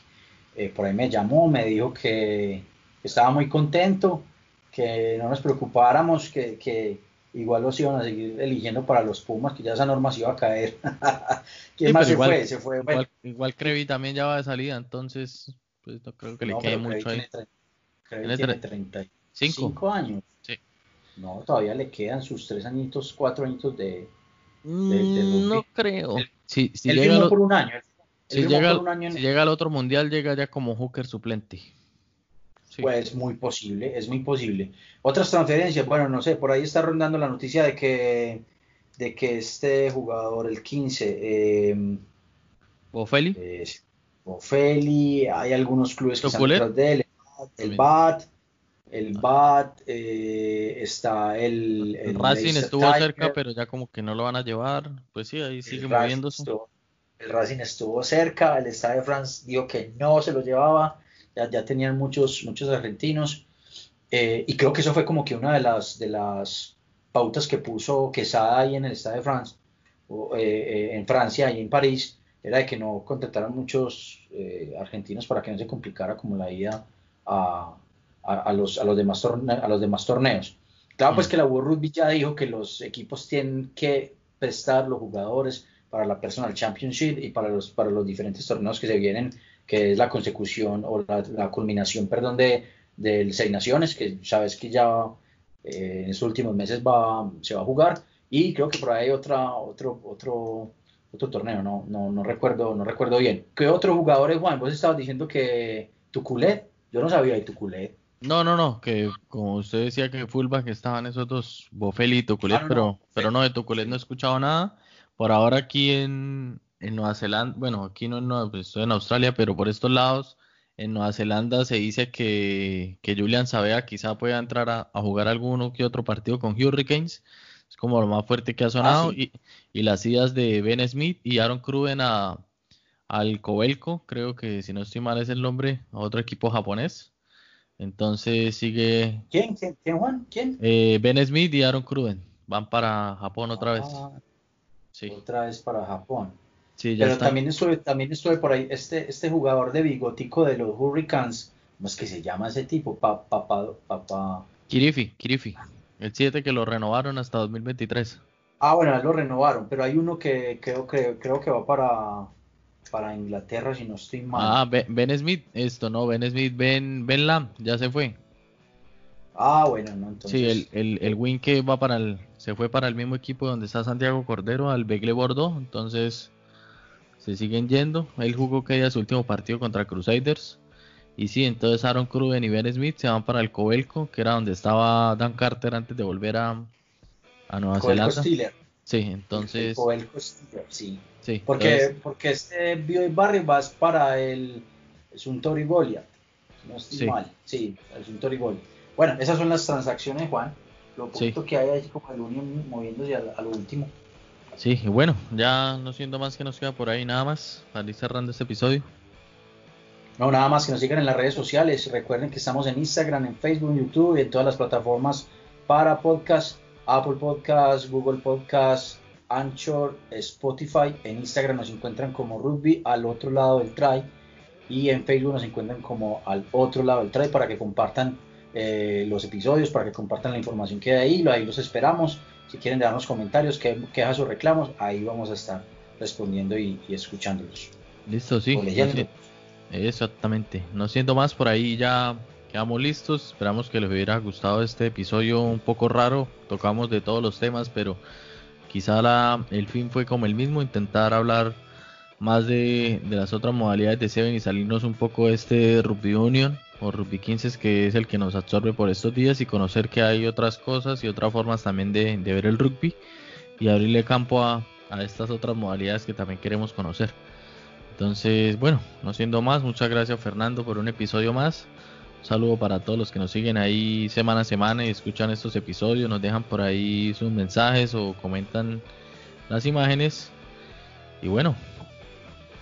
Eh, por ahí me llamó, me dijo que estaba muy contento, que no nos preocupáramos, que, que, igual los iban a seguir eligiendo para los Pumas, que ya esa norma se iba a caer. ¿Quién más se fue? Se fue. Igual, Crevi también ya va de salida, entonces pues no creo que le quede mucho ahí. Crevi tiene 35 años. Sí. No, todavía le quedan sus tres añitos, cuatro añitos de. Mm, no creo. si, llega por un año. si llega, si llega al otro mundial, llega ya como hooker suplente. Pues muy posible, es muy posible. Otras transferencias, bueno, no sé, por ahí está rondando la noticia de que, de que este jugador, el 15, eh, Bofeli, Bofeli, hay algunos clubes que están detrás de él, el BAT, el BAT, eh, está el, el, Racing estuvo cerca, pero ya como que no lo van a llevar, pues sí, ahí sigue moviéndose. el Racing estuvo cerca, el Stade de France dijo que no se lo llevaba, ya, tenían muchos, muchos argentinos. Eh, y creo que eso fue como que una de las, de las pautas que puso Quesada ahí en el Estado de France, o, eh, eh, en Francia y en París, era de que no contrataran muchos argentinos para que no se complicara como la ida a, a, los, a, los, demás a los demás torneos. Claro, pues mm. que la World Rugby ya dijo que los equipos tienen que prestar los jugadores para la Personal Championship y para los, para los diferentes torneos que se vienen que es la consecución o la, culminación, perdón, de, del Seis Naciones, que sabes que ya eh, en estos últimos meses va, se va a jugar, y creo que por ahí hay otra, otro, otro, otro torneo, no, no, no, recuerdo, no recuerdo bien. ¿Qué otro jugador es Juan? Vos estabas diciendo que Tuculet, yo no sabía de Tuculet. No, no, no, que como usted decía que fullback estaban esos dos, Bofel y Tuculet, Ah, no, pero, no. pero no, de Tuculet no he escuchado nada. Por ahora aquí en, en Nueva Zelanda, bueno, aquí no en Nueva- pues estoy en Australia, pero por estos lados, en Nueva Zelanda se dice que, que Julian Sabea quizá pueda entrar a, a jugar alguno que otro partido con Hurricanes. Es como lo más fuerte que ha sonado. Ah, sí. y, y las idas de Ben Smith y Aaron Cruven a, al Kobelco, creo que si no estoy mal es el nombre, a otro equipo japonés. Entonces sigue ¿Quién? ¿Quién, quién Juan? ¿Quién? eh, Ben Smith y Aaron Cruven. Van para Japón otra vez. Ah, Sí, Otra vez para Japón. Sí, ya Pero está. también estuve, también estuve por ahí, este, este jugador de bigotico de los Hurricanes, ¿cómo es que se llama ese tipo? Pa, papá. Kirifi, Kirifi. El 7 que lo renovaron hasta 2023. Ah, bueno, lo renovaron, pero hay uno que creo, que creo que va para, para Inglaterra, si no estoy mal. Ah, Ben, Ben Smith, esto no, Ben Smith, Ben, Ben Lam, ya se fue. Ah, bueno, no, entonces. Sí, el, el, el win que va para el, se fue para el mismo equipo donde está Santiago Cordero, al Begle Bordeaux, entonces se siguen yendo. Él jugó que ya su último partido contra Crusaders. Y sí, entonces Aaron Cruven y Ben Smith se van para el Cobelco, que era donde estaba Dan Carter antes de volver a, a Nueva Zelanda. Steeler. Sí, El entonces, Steeler, sí. sí, Porque, entonces, porque este Bioy Barry va para el Suntory Goliath. si No estoy Sí. mal. Sí, el Suntory Goliath. Bueno, esas son las transacciones, Juan. Lo Sí. poquito que hay ahí como el Union moviéndose a, a lo último. Sí, y bueno, ya no siendo más que nos queda por ahí nada más para ir cerrando este episodio. No, nada más que nos sigan en las redes sociales. Recuerden que estamos en Instagram, en Facebook, en YouTube y en todas las plataformas para podcast, Apple Podcast, Google Podcast, Anchor, Spotify. En Instagram nos encuentran como Rugby al otro lado del try y en Facebook nos encuentran como al otro lado del try para que compartan eh, los episodios, para que compartan la información que hay ahí. Ahí los esperamos. Si quieren darnos comentarios, que- quejas o reclamos, ahí vamos a estar respondiendo y, y escuchándolos. Listo, sí. o leyendo. Exactamente. No siendo más, por ahí ya quedamos listos. Esperamos que les hubiera gustado este episodio un poco raro. Tocamos de todos los temas, pero quizá la, el fin fue como el mismo, intentar hablar más de, de las otras modalidades de Seven y salirnos un poco de este Rugby Union o Rugby 15 que es el que nos absorbe por estos días y conocer que hay otras cosas y otras formas también de, ver el rugby y abrirle campo a, a estas otras modalidades que también queremos conocer. Entonces, bueno, no siendo más, muchas gracias Fernando por un episodio más. Un saludo para todos los que nos siguen ahí semana a semana y escuchan estos episodios, nos dejan por ahí sus mensajes o comentan las imágenes. Y bueno,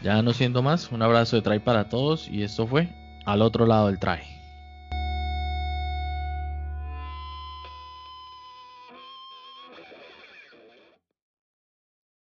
ya no siendo más, un abrazo de try para todos y esto fue al otro lado del try.